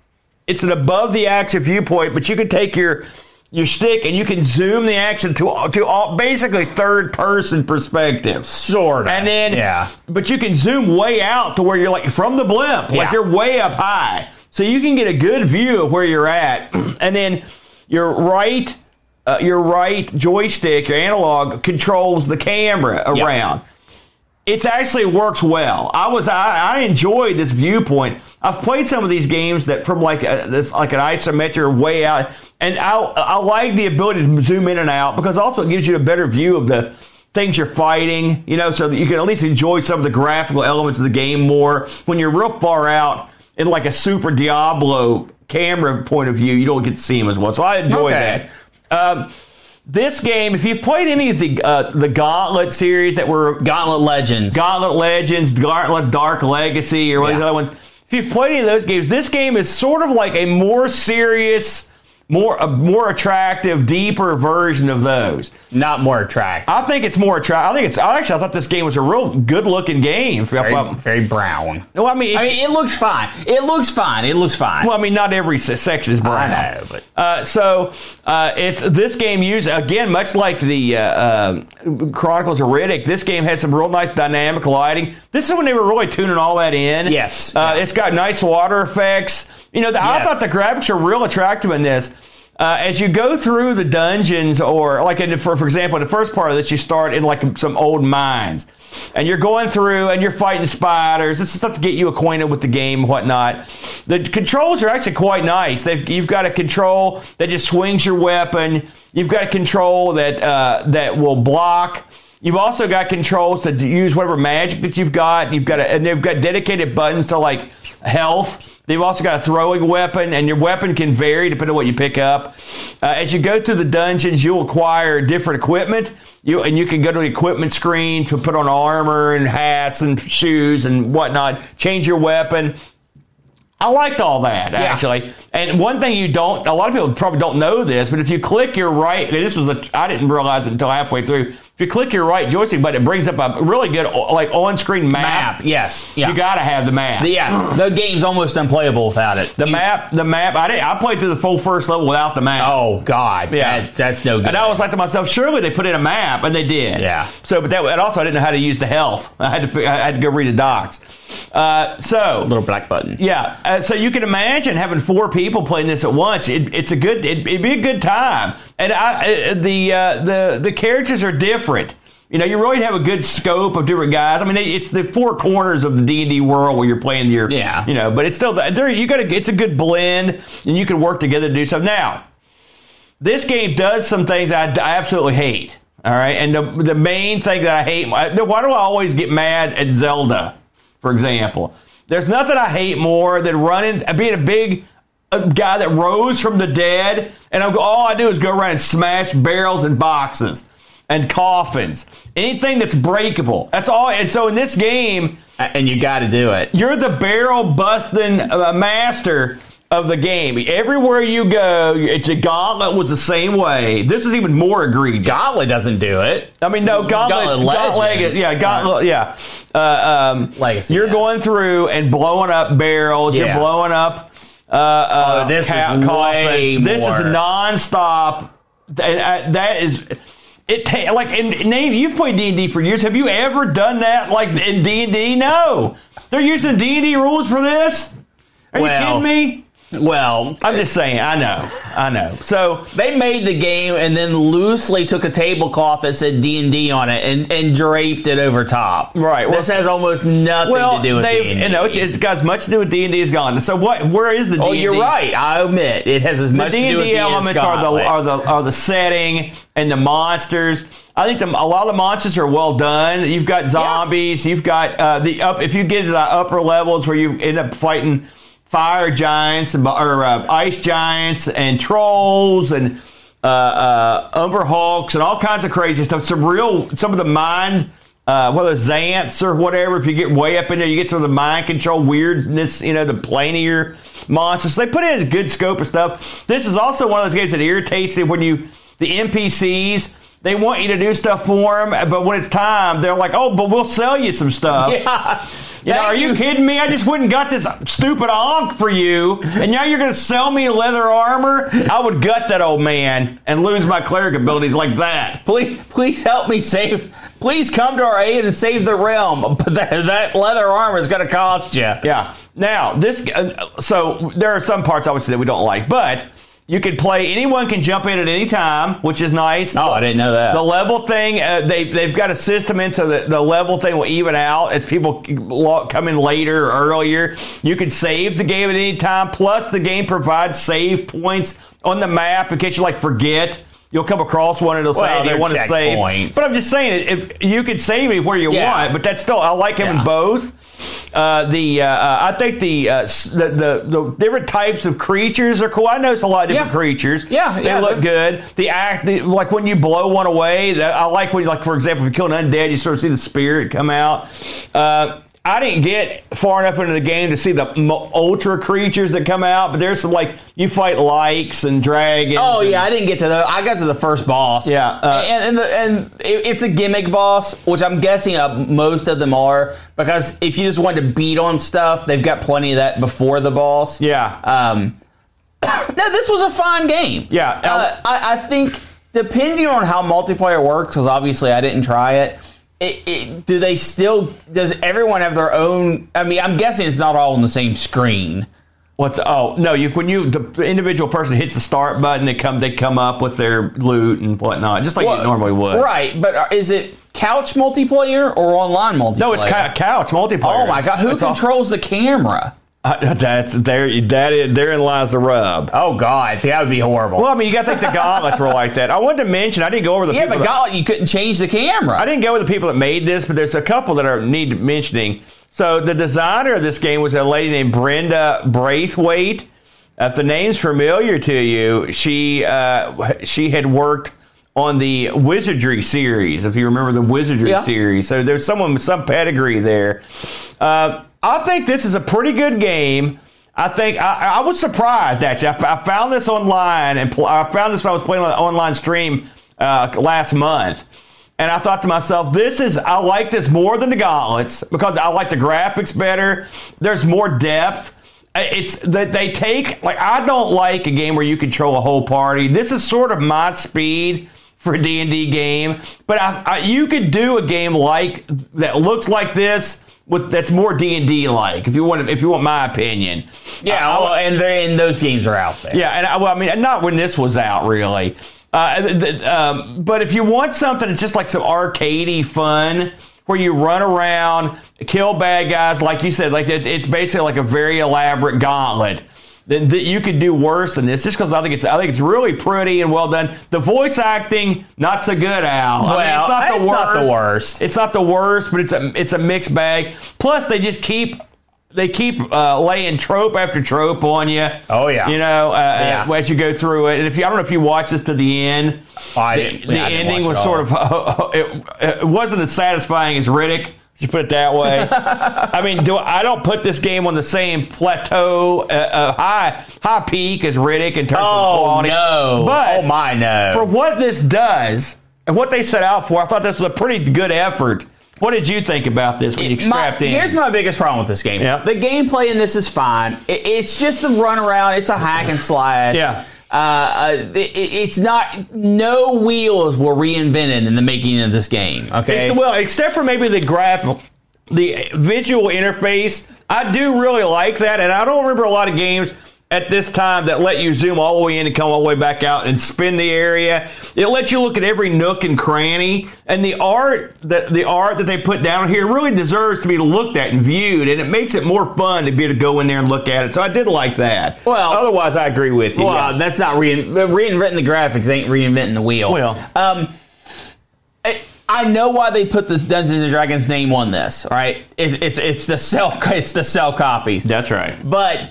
A: it's an above the action viewpoint, but you can take your your stick and you can zoom the action to to all, basically third person perspective.
B: Sort of.
A: And then,
B: yeah.
A: but you can zoom way out to where you're like from the blimp, like you're way up high, so you can get a good view of where you're at. *clears throat* and then your right, uh, your right joystick, your analog controls the camera around. It actually works well. I was I, I enjoyed this viewpoint. I've played some of these games that from like a, this like an isometric way out, and I I like the ability to zoom in and out because also it gives you a better view of the things you're fighting. You know, so that you can at least enjoy some of the graphical elements of the game more when you're real far out in like a Super Diablo camera point of view. You don't get to see them as well. So I enjoyed
B: Okay.
A: that. Um, this game, if you've played any of the uh, the Gauntlet series that were
B: Gauntlet Legends.
A: Gauntlet Legends, Gauntlet Dark Legacy, or one of the other ones. If you've played any of those games, this game is sort of like a more serious, more a more attractive, deeper version of those.
B: not more attractive.
A: I think it's more attractive. I think it's actually I thought this game was a real good looking game.
B: Very, very brown.
A: well, I mean, it-
B: I mean, it looks fine. It looks fine. It looks fine.
A: well, I mean, not every se- sex is brown.
B: I know, but
A: Uh, so uh, it's this game used again, much like the uh, uh, Chronicles of Riddick. This game has some real nice dynamic lighting. This is when they were really tuning all that in.
B: Yes.
A: uh,
B: Yeah.
A: it's got nice water effects. You know, the, I thought the graphics are real attractive in this. Uh, as you go through the dungeons, or like in for for example, in the first part of this, you start in like some old mines, and you're going through and you're fighting spiders. This is stuff to get you acquainted with the game and whatnot. The controls are actually quite nice. They've, you've got a control that just swings your weapon. You've got a control that uh, that will block. You've also got controls to use whatever magic that you've got. You've got a, and they've got dedicated buttons to like health. They've also got a throwing weapon, and your weapon can vary depending on what you pick up. Uh, as you go through the dungeons, you'll acquire different equipment. You and you can go to the equipment screen to put on armor and hats and shoes and whatnot. Change your weapon. I liked all that actually. And one thing you don't, a lot of people probably don't know this, but if you click your right, this was a, I didn't realize it until halfway through. If you click your right joystick button, it brings up a really good like on-screen map.
B: map. Yes. Yeah.
A: You got to have the map.
B: yeah. The game's almost unplayable without it.
A: the map, the map. I didn't. I played through the full first level without the map.
B: Oh God.
A: Yeah.
B: That, that's no good.
A: And I was like to myself, surely they put in a map, and they did.
B: Yeah.
A: So, but that, and also I didn't know how to use the health. I had to, I had to go read the docs. Uh, so,
B: little black button.
A: yeah. Uh, so you can imagine having four people playing this at once. It, it's a good. It, it'd be a good time. And I, uh, the uh, the the characters are different. You know, you really have a good scope of different guys. I mean, it's the four corners of the D and D world where you're playing your.
B: Yeah.
A: You know, but it's still there. You got to. It's a good blend, and you can work together to do something. Now, this game does some things I, I absolutely hate. All right, and the the main thing that I hate. Why do I always get mad at Zelda? For example, there's nothing I hate more than running, being a big uh guy that rose from the dead, and I'm, all I do is go around and smash barrels and boxes and coffins, anything that's breakable. That's all. And so in this game,
B: And you got to do it.
A: you're the barrel busting uh, master of the game. Everywhere you go, it's a gauntlet was the same way. This is even more egregious.
B: Gauntlet doesn't do it.
A: I mean, no, Gauntlet,
B: Gauntlet
A: Gauntlet
B: Legends.
A: yeah, Gauntlet, yeah. Uh, um,
B: Legacy,
A: You're
B: yeah.
A: going through and blowing up barrels. You're blowing up uh, uh,
B: Oh, this is
A: ca-
B: way
A: conference. This is nonstop. Uh, that is. It ta- like and name you've played D and D for years. Have you ever done that like in D and D? No, they're using D and D rules for this. Are
B: Well,
A: you kidding me?
B: Well,
A: I'm just saying. I know. I know. So
B: they made the game and then loosely took a tablecloth that said D and D on it and, and draped it over top.
A: Right, well-
B: this has almost nothing
A: well,
B: to do with
A: they
B: D&D.
A: you know it's, got as much to do with D and D as gone. So what? Where is the D?
B: oh, you're right. I admit it has as
A: The
B: much
A: D
B: to do
A: and
B: with
A: D
B: D as
A: elements are the are the are the setting and the monsters. I think the, a lot of the monsters are well done. You've got zombies. You've got uh, the up. If you get to the upper levels where you end up fighting fire giants and or uh, ice giants and trolls and uh, uh, umber hulks and all kinds of crazy stuff. Some real some of the mind. Uh, whether Xants or whatever, if you get way up in there, you get some of the mind control weirdness, you know, the planar monsters. They put in a good scope of stuff. This is also one of those games that irritates you when you, the NPCs, they want you to do stuff for them, but when it's time, they're like, oh, but we'll sell you some stuff.
B: Yeah.
A: You know, are you kidding me? I just went and got this stupid onk for you, and now you're going to sell me leather armor? I would gut that old man and lose my cleric abilities like that.
B: Please, please help me save. Please come to our aid and save the realm. *laughs* But that, that leather armor is going to cost you.
A: Yeah. Now this, uh, so there are some parts obviously that we don't like, but you can play. Anyone can jump in at any time, which is nice.
B: Oh, I didn't know that.
A: The level thing, uh, they they've got a system in so that the level thing will even out as people come in later or earlier. You can save the game at any time. Plus, the game provides save points on the map in case you like forget. You'll come across one and it'll
B: Well,
A: say they want to save.
B: checkpoints.
A: But I'm just saying, if you can save it where you
B: Yeah.
A: want, but that's still I like having
B: Yeah.
A: both. Uh, the uh, uh, I think the, uh, the the the different types of creatures are cool. I noticed a lot of different
B: Yeah.
A: creatures.
B: Yeah,
A: they
B: yeah,
A: look good. The act, the, like when you blow one away, that, I like when, like for example, if you kill an undead, you sort of see the spirit come out. Uh, I didn't get far enough into the game to see the ultra creatures that come out, but there's some like you fight likes and dragons.
B: Oh yeah, I didn't get to the. I got to the first boss.
A: Yeah, uh,
B: and and, the, and it, it's a gimmick boss, which I'm guessing uh, most of them are because if you just want to beat on stuff, they've got plenty of that before the boss.
A: yeah.
B: Um, *coughs* no, this was a fine game.
A: Yeah,
B: Uh, I, I think depending on how multiplayer works, because obviously I didn't try it, it, it. Do they still? Does everyone have their own? I mean, I'm guessing it's not all on the same screen.
A: What's oh no? You when you the individual person hits the start button, they come they come up with their loot and whatnot, just like you
B: Well,
A: normally would.
B: Right, but uh, is it couch multiplayer or online multiplayer?
A: No, it's cou- couch multiplayer.
B: Oh my god, who
A: It's
B: controls the camera?
A: Uh, that's there. That is, therein lies the rub.
B: Oh god, that would be horrible.
A: Well, I mean, you got to think the gauntlets were like that. I wanted to mention. I didn't go over the
B: yeah,
A: people.
B: but
A: that-
B: God, you couldn't change the camera.
A: I didn't go with the people that made this, but there's a couple that are need mentioning. So the designer of this game was a lady named Brenda Brathwaite. If the name's familiar to you, she uh, she had worked on the Wizardry series. If you remember the Wizardry
B: Yeah.
A: series, so there's someone with some pedigree there. Uh, I think this is a pretty good game. I think I, I was surprised actually. I, I found this online and pl- I found this when I was playing on an online stream uh, last month. And I thought to myself, this is, I like this more than the Gauntlets because I like the graphics better. There's more depth. It's that they take, like, I don't like a game where you control a whole party. This is sort of my speed for a D&D game. But I, I, you could do a game like, that looks like this. With, that's more D and D like, if you want, if you want my opinion.
B: yeah,
A: I-
B: well, and and those games are out there.
A: yeah, and I, well, I mean, not when this was out, really. Uh, th- th- um, but if you want something that's just like some arcadey fun, where you run around, kill bad guys, like you said, like it's, it's basically like a very elaborate gauntlet. Then that you could do worse than this, just because I think it's I think it's really pretty and well done. The voice acting not so good, Al. I mean,
B: Well,
A: it's not the
B: it's
A: worst.
B: not the worst.
A: It's not the worst, but it's a it's a mixed bag. Plus, they just keep they keep uh, laying trope after trope on you.
B: Oh, yeah.
A: you know, uh,
B: Yeah.
A: uh, as you go through it. And if you, I don't know if you watched this to the end.
B: I
A: the,
B: didn't-
A: the
B: yeah, didn't
A: ending
B: watch
A: was sort of *laughs* it, it wasn't as satisfying as Riddick. Just put it that way. *laughs* I mean, do I don't put this game on the same plateau, uh, uh, high high peak as Riddick in terms of
B: Oh
A: quality.
B: no!
A: But
B: oh my no!
A: for what this does and what they set out for, I thought this was a pretty good effort What did you think about this when you
B: My-
A: strapped in?
B: here's my biggest problem with this game.
A: Yeah.
B: The gameplay in this is fine. It, it's just the runaround. It's a hack and slash.
A: Yeah.
B: Uh, uh, it, it's not. No wheels were reinvented in the making of this game. Okay.
A: Ex- well, except for maybe the graphic, the visual interface, I do really like that, and I don't remember a lot of games at this time that let you zoom all the way in and come all the way back out and spin the area. It lets you look at every nook and cranny, and the art that the art that they put down here really deserves to be looked at and viewed, and it makes it more fun to be able to go in there and look at it. So I did like that.
B: Well-
A: otherwise, I agree with you.
B: well,
A: yeah.
B: that's not rein, reinventing the graphics. Ain't reinventing the wheel.
A: Well.
B: um, I, I know why they put the Dungeons and Dragons name on this. Right? It's it's it's to sell *laughs* it's to sell copies.
A: that's right.
B: But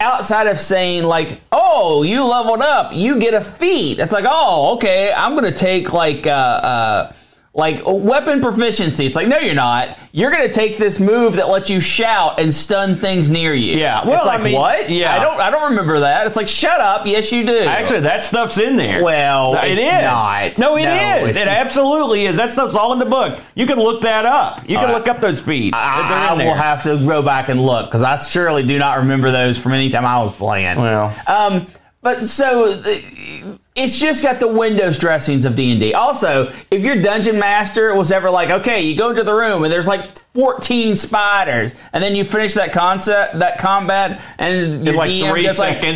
B: outside of saying like, "Oh, you leveled up, you get a feat," it's like, "Oh, okay, I'm gonna take like uh, uh like weapon proficiency." It's like, no, you're not. You're gonna take this move that lets you shout and stun things near you.
A: Yeah,
B: it's
A: well,
B: like
A: I mean,
B: what?
A: yeah.
B: I don't I don't remember that. It's like, shut up. Yes, you do.
A: Actually, that stuff's in there.
B: Well,
A: it
B: it's
A: is.
B: not.
A: No, it
B: No,
A: is.
B: it's-
A: It absolutely is. That stuff's all in the book. You can look that up. You can
B: right.
A: look up those feats.
B: I, I
A: there.
B: will have to go back and look because I surely do not remember those from any time I was playing.
A: Well,
B: Um, but so uh, it's just got the Windows dressings of D and D. Also, if your dungeon master was ever like, okay, you go into the room and there's like 14 spiders, and then you finish that concept, that combat, and your
A: like
B: DM
A: three
B: goes like- *laughs* your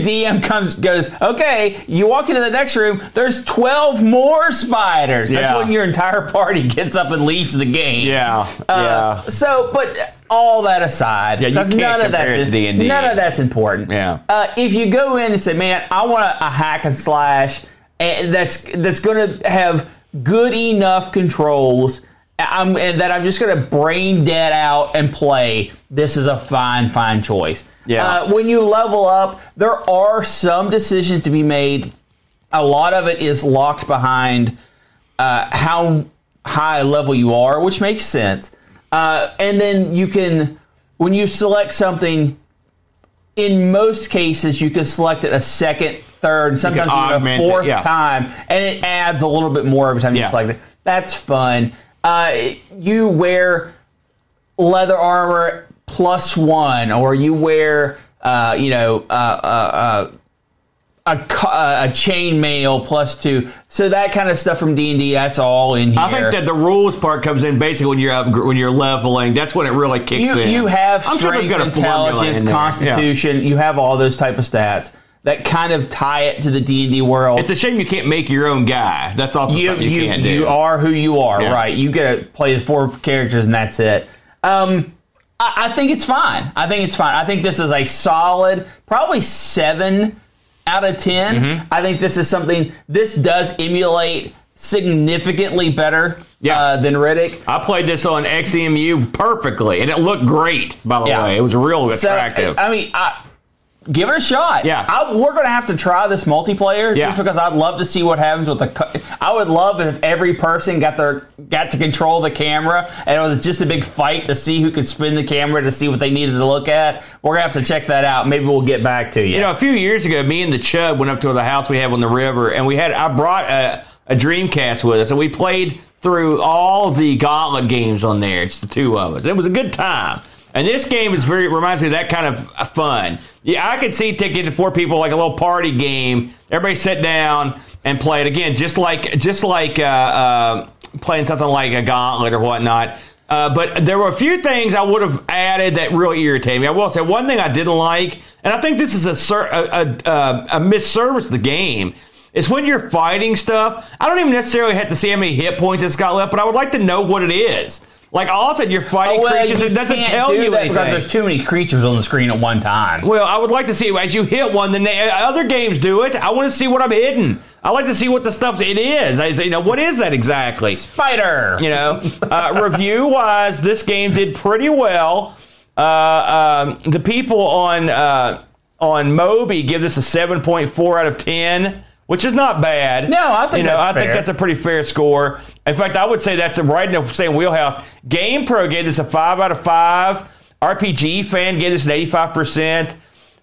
B: DM comes goes, okay, you walk into the next room, there's 12 more spiders. That's
A: Yeah.
B: when your entire party gets up and leaves the game.
A: yeah,
B: Uh,
A: yeah.
B: So, but all that aside,
A: Yeah, you can't
B: none of that's
A: D&D.
B: none of that's important.
A: Yeah.
B: Uh, if you go in and say, "Man, I want a, a hack and slash," and that's that's going to have good enough controls, I'm, and that I'm just going to brain dead out and play. This is a fine, fine choice.
A: Yeah.
B: Uh, when you level up, there are some decisions to be made. A lot of it is locked behind uh, how high level you are, which makes sense. Uh, and then you can, when you select something, in most cases, you can select it a second, third, sometimes even a
A: augment it,
B: fourth
A: yeah.
B: time, and it adds a little bit more every time you select it. That's fun. Uh, you wear leather armor plus one, or you wear, uh, you know, uh, uh, uh, a, uh, a chainmail plus two. So that kind of stuff from D and D. That's all in here.
A: I think that the rules part comes in basically when you're up, when you're leveling. That's when it really kicks
B: you,
A: in.
B: you have
A: I'm sure
B: strength,
A: a formula
B: intelligence,
A: in there. Yeah.
B: constitution. You have all those type of stats that kind of tie it to the D and D world.
A: It's a shame you can't make your own guy. That's also
B: you
A: something you,
B: you,
A: can't do.
B: you are who you are,
A: Yeah.
B: right? You get to play the four characters and that's it. Um, I, I think it's fine. I think it's fine. I think this is a solid, probably seven out of 10
A: Mm-hmm.
B: I think this is something. This does emulate significantly better
A: Yeah.
B: uh, than Riddick.
A: I played this on XEMU perfectly, and it looked great. By the
B: Yeah.
A: way, it was real
B: So
A: attractive.
B: I mean, I, give it a shot.
A: Yeah.
B: I, we're going to have to try this multiplayer
A: Yeah.
B: just because I'd love to see what happens with the. co- I would love if every person got their got to control the camera and it was just a big fight to see who could spin the camera to see what they needed to look at. We're gonna have to check that out. Maybe we'll get back to you.
A: You know, a few years ago, me and the Chub went up to the house we have on the river, and we had I brought a, a Dreamcast with us, and we played through all the Gauntlet games on there. It's the two of us. It was a good time. And this game is very reminds me of that kind of fun. Yeah, I could see taking to four people like a little party game. Everybody sit down and play it again, just like just like uh, uh, playing something like a Gauntlet or whatnot. Uh, but there were a few things I would have added that really irritated me. I will say one thing I didn't like, and I think this is a a, a, a, a misservice of the game, is when you're fighting stuff. I don't even necessarily have to see how many hit points it's got left, but I would like to know what it is. Like often you're fighting
B: Oh, well,
A: creatures,
B: you
A: it doesn't tell
B: do
A: you anything.
B: because there's too many creatures on the screen at one time.
A: Well, I would like to see as you hit one. The na- other games do it. I want to see what I'm hitting. I like to see what the stuff it is. I say, you know, what is that exactly?
B: Spider.
A: You know, uh, review wise, this game did pretty well. Uh, um, the people on uh, on Moby give this a seven point four out of ten, which is not bad.
B: No, I think
A: you know,
B: that's
A: I think that's a pretty fair score. In fact, I would say that's a right in the same wheelhouse. GamePro gave this a five out of five. RPGFan gave this an eighty five percent.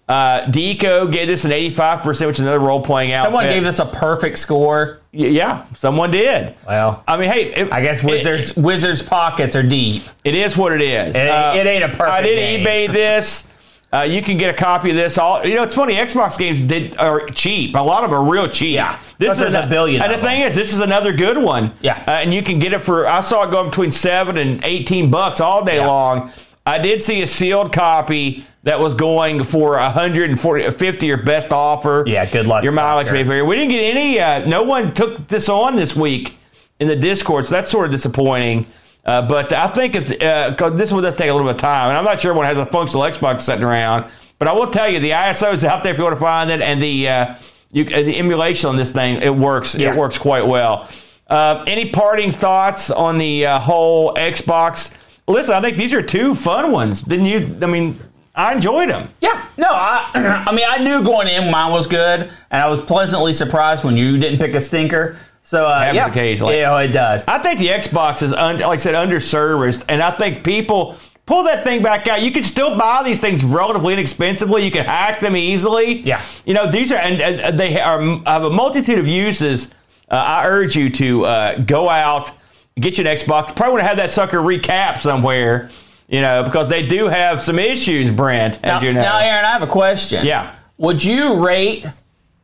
A: Uh, Deco gave this an 85%, which is another role playing out.
B: Someone gave this a perfect score.
A: Yeah, someone did.
B: Well,
A: I mean, hey, it,
B: I guess
A: it-
B: Wizards Wizards pockets are deep.
A: it is what it is.
B: It- it ain't a perfect
A: I did
B: game.
A: eBay this. *laughs* Uh, you can get a copy of this. All you know, it's funny. Xbox games did are cheap. A lot of them are real cheap.
B: Yeah.
A: this is
B: a billion
A: And the thing is, this is another good one.
B: Yeah.
A: uh, and you can get it for. I saw it go between seven and eighteen bucks all day
B: Yeah.
A: long. I did see a sealed copy that was going for 140 50 your best offer.
B: Yeah, good luck,
A: Your mileage may vary. We didn't get any. Uh, no one took this on this week in the Discord, so that's sort of disappointing. Uh, but I think if uh 'cause this one does take a little bit of time, and I'm not sure one has a functional Xbox sitting around. But I will tell you, the ISO is out there if you want to find it, and the uh, you, uh, the emulation on this thing it works.
B: Yeah.
A: It works quite well. Uh, any parting thoughts on the uh, whole Xbox? Listen, I think these are two fun ones. Didn't you? I mean, I enjoyed them.
B: Yeah, no, I, *clears throat* I mean, I knew going in mine was good, and I was pleasantly surprised when you didn't pick a stinker. So, uh,
A: Happens
B: yeah,
A: occasionally.
B: yeah, it does.
A: I think the Xbox is, un, like I said, underserviced, and I think people pull that thing back out. You can still buy these things relatively inexpensively. You can hack them easily.
B: Yeah.
A: you know these are and, and they are have a multitude of uses. Uh, I urge you to uh, go out, get you an Xbox. Probably want to have that sucker recap somewhere. You know, because they do have some issues, Brent, as
B: Now,
A: you know.
B: now, Aaron, I have a question.
A: Yeah.
B: Would you rate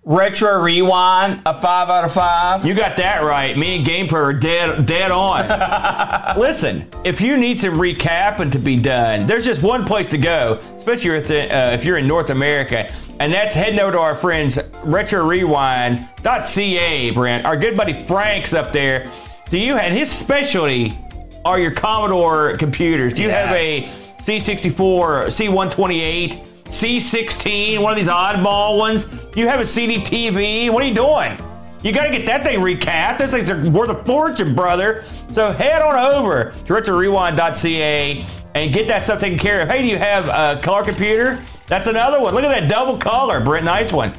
B: Retro Rewind a five out of five?
A: You got that right. Me and GamePro are dead, dead on. *laughs* Listen, if you need some recapping to be done, there's just one place to go, especially if, uh, if you're in North America, and that's heading over to our friends Retro RetroRewind.ca, Brent. Our good buddy Frank's up there. Do you and his specialty are your Commodore computers? Do you have a
B: Yes.
A: C64, C128, C16, one of these oddball ones? You have a CD-TV? What are you doing? You got to get that thing recapped. Those things are worth a fortune, brother. So head on over to retrorewind.ca and get that stuff taken care of. Hey, do you have a color computer? That's another one. Look at that double color, Brent. Nice one.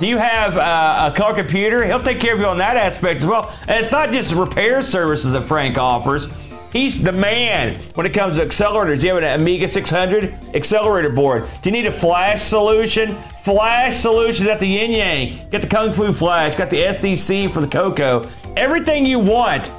A: Do you have uh, a color computer? He'll take care of you on that aspect as well. And it's not just repair services that Frank offers. He's the man when it comes to accelerators. Do you have an Amiga 600 accelerator board? Do you need a flash solution? Flash solutions at the Yin Yang. Get the Kung Fu Flash. Got the SDC for the Coco. Everything you want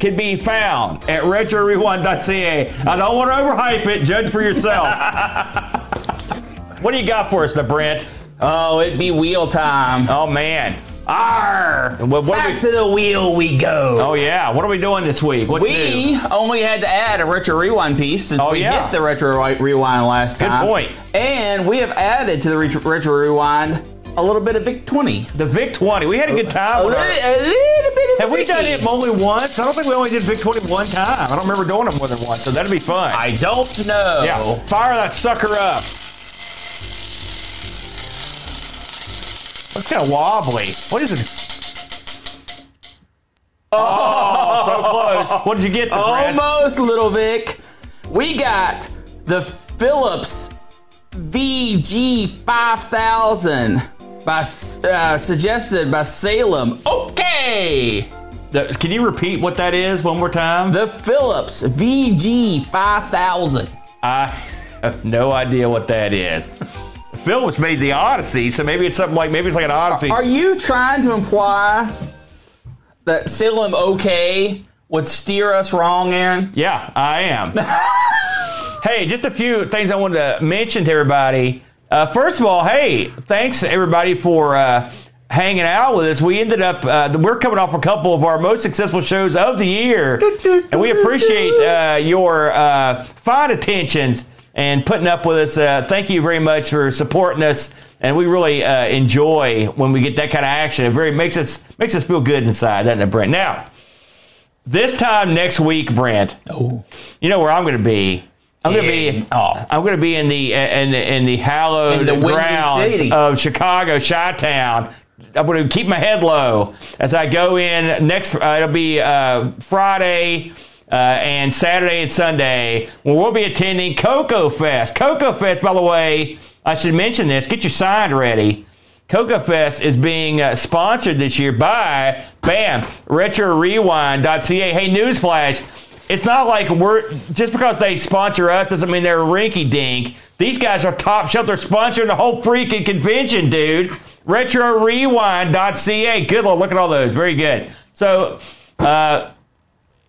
A: can be found at retrorewind.ca. I don't want to overhype it. Judge for yourself. *laughs* what do you got for us, the Brent?
B: Oh, it'd be wheel time.
A: Oh man. Arr! What, what
B: Back
A: we,
B: to the wheel we go.
A: oh yeah. What are we doing this week? What's new?
B: We only had to add a retro rewind piece since
A: Oh,
B: we
A: yeah.
B: hit the retro rewind last
A: Good
B: time.
A: Good point.
B: And we have added to the retro, retro rewind a little bit of Vic 20.
A: The Vic 20. We had a good
B: A
A: time.
B: little,
A: with our-
B: a little bit of
A: have we done it only once? I don't think we only did Vic 20 one time. I don't remember doing it more than once, so that'd be fun.
B: I don't know.
A: yeah. Fire that sucker up. That's kind of wobbly. What is it? Oh, so close. What did you get, the Brent?
B: Almost, little Vic. We got the Philips VG5000 by uh, suggested by Salem. Okay.
A: The- can you repeat what that is one more time?
B: The Philips VG5000.
A: I have no idea what that is. Philips made the Odyssey, so maybe it's something like maybe it's like an Odyssey.
B: Are you trying to imply that Salem OK would steer us wrong, Aaron?
A: Yeah, I am. *laughs* hey, just a few things I wanted to mention to everybody. Uh, first of all, hey, thanks everybody for uh, hanging out with us. We ended up, uh, we're coming off a couple of our most successful shows of the year, and we appreciate uh, your uh, fine attentions and putting up with us. Uh, thank you very much for supporting us. And we really uh, enjoy when we get that kind of action. It very makes us makes us feel good inside, doesn't it, Brent? Now, this time next week, Brent.
B: Oh.
A: You know where I'm going to be? I'm going to be.
B: Oh.
A: I'm going to be in the in the in the hallowed
B: In the
A: grounds of Chicago, Chi-Town. I'm going to keep my head low as I go in next. Uh, it'll be uh, Friday. Uh, and Saturday and Sunday, when we'll be attending Coco Fest. Coco Fest, by the way, I should mention this. Get your sign ready. Coco Fest is being uh, sponsored this year by BAM Retro RetroRewind.ca. Hey, newsflash! It's not like we're just because they sponsor us doesn't mean they're rinky dink. These guys are top shelf. They're sponsoring the whole freaking convention, dude. Retro RetroRewind.ca. Good lord, look at all those. Very good. So, uh,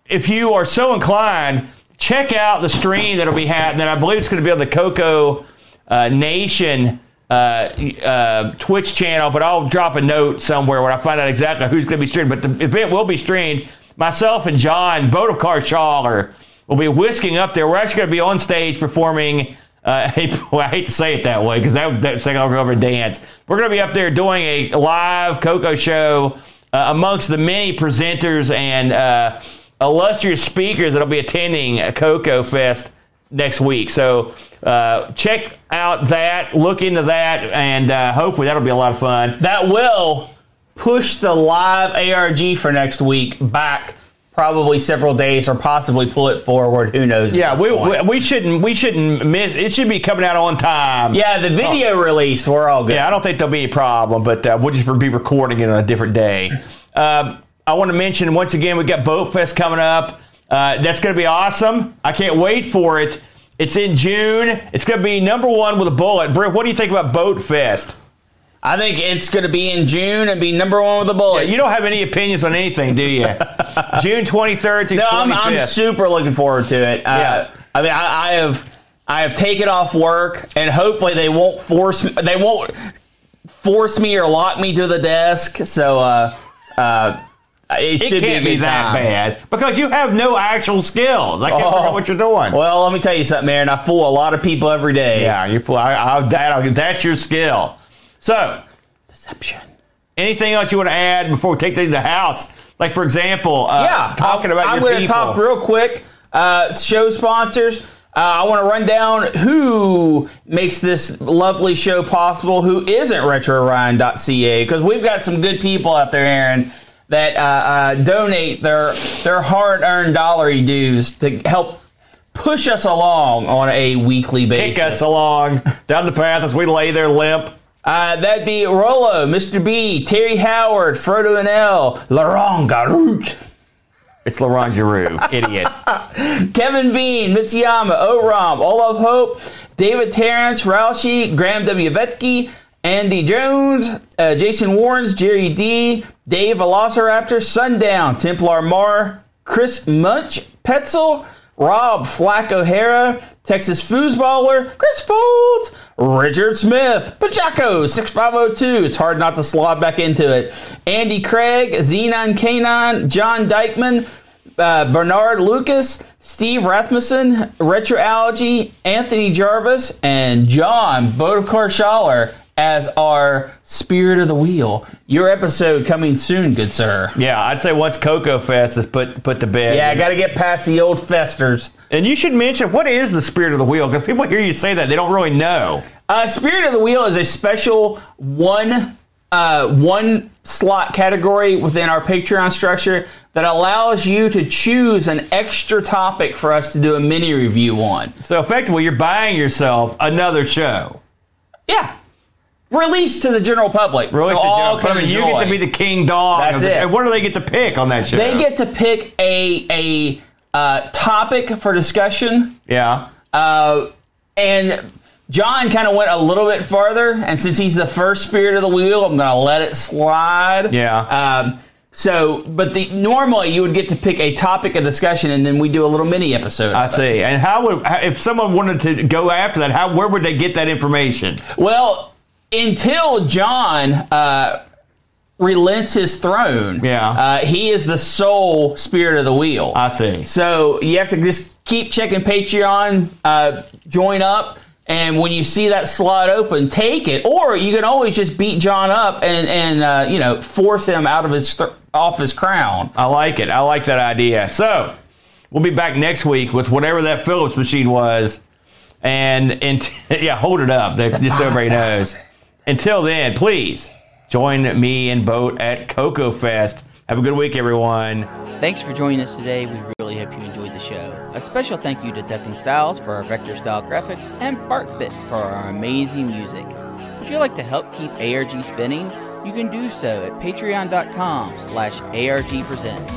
A: if you are so inclined, check out the stream that'll be happening. I believe it's going to be on the Coco uh, Nation uh, uh, Twitch channel, but I'll drop a note somewhere when I find out exactly who's going to be streamed. But the event will be streamed. Myself and John, car Schaller, will be whisking up there. We're actually going to be on stage performing. Uh, *laughs* well, I hate to say it that way because that I'll go over and dance. We're going to be up there doing a live Coco show uh, amongst the many presenters and uh, illustrious speakers that'll be attending Coco Fest next week. So uh, check out that, look into that, and uh, hopefully that'll be a lot of fun.
B: That will push the live ARG for next week back probably several days or possibly pull it forward. Who knows?
A: Yeah, we, we, we shouldn't we shouldn't miss. It should be coming out on time.
B: yeah, the video release, we're all good.
A: Yeah, I don't think there'll be a problem, but uh, we'll just be recording it on a different day. Um, I want to mention once again, we got Boat Fest coming up. Uh, that's going to be awesome. I can't wait for it. It's in June. It's going to be number one with a bullet. Britt, what do you think about Boat Fest?
B: I think it's going to be in June and be number one with a bullet.
A: You don't have any opinions on anything, do you? *laughs* June 23rd to
B: no, I'm, I'm super looking forward to it. Uh,
A: Yeah.
B: I mean, I, I have I have taken off work, and hopefully they won't force they won't force me or lock me to the desk. So uh, uh, it,
A: it can't
B: be,
A: be that
B: time.
A: bad because you have no actual skills. I can't figure out what you're doing.
B: Well, let me tell you something, Aaron. I fool a lot of people every day.
A: yeah, you fool. I, I, that, that's your skill. So,
B: Deception.
A: anything else you want to add before we take things to the house? Like, for example, uh,
B: yeah,
A: talking about
B: I'm gonna talk real quick. Uh, show sponsors. Uh, I want to run down who makes this lovely show possible. Who isn't RetroRewind.ca? Because we've got some good people out there, Aaron, that uh, uh, donate their their hard earned dollary dues to help push us along on a weekly basis.
A: Kick us along down the path as we lay there limp.
B: Uh, that'd be Rolo, Mr. B, Terry Howard, Frodo and L, Laurent Garout.
A: It's Laurent Giroux, *laughs* idiot.
B: Kevin Bean, Mitsuyama, Oram, Olaf Hope, David Terrence, Roushi, Graham W. Vetke, Andy Jones, uh, Jason Warrens, Jerry D, Dave Velociraptor, Sundown, Templar Mar, Chris Munch, Petzel, Rob Flack O'Hara, Texas Foosballer, Chris Folds, Richard Smith, Pachaco 6502. It's hard not to slot back into it. Andy Craig, Xenon K9, John Dykeman, uh, Bernard Lucas, Steve Rasmussen, Retroalgy, Anthony Jarvis, and John Bodekar Schaller as our spirit of the wheel. Your episode coming soon, good sir.
A: Yeah, I'd say once Coco Fest is put put to bed.
B: Yeah, I got to get past the old festers.
A: and you should mention what is the spirit of the wheel because people hear you say that they don't really know.
B: Uh, Spirit of the Wheel is a special one uh, one slot category within our Patreon structure that allows you to choose an extra topic for us to do a mini review on.
A: So effectively, you're buying yourself another show.
B: Yeah. Released to the general public.
A: Really,
B: so all can
A: you get to be the king dog.
B: That's
A: the-
B: it.
A: And what do they get to pick on that show?
B: They get to pick a a uh, topic for discussion,
A: yeah.
B: uh, and John kind of went a little bit farther. And since he's the first spirit of the wheel, I'm going to let it slide.
A: Yeah.
B: Um, so, but the normally you would get to pick a topic of discussion, and then we do a little mini episode.
A: I
B: it.
A: see. And how would if someone wanted to go after that? How where would they get that information?
B: Well, until John uh, relents his throne,
A: Yeah.
B: uh, he is the sole spirit of the wheel.
A: I see.
B: So you have to just keep checking Patreon, uh, join up, and when you see that slot open, take it. Or you can always just beat John up and and uh, you know force him out of his th- off his crown.
A: I like it. I like that idea. So we'll be back next week with whatever that Philips machine was. And and *laughs* yeah, hold it up. They- Just so everybody knows. Until then, please join me and Boat at Coco Fest. Have a good week, everyone.
C: Thanks for joining us today. We really hope you enjoyed the show. A special thank you to Death Styles for our vector style graphics and BarkBit for our amazing music. Would you like to help keep ARG spinning? You can do so at patreon.com slash ARG presents.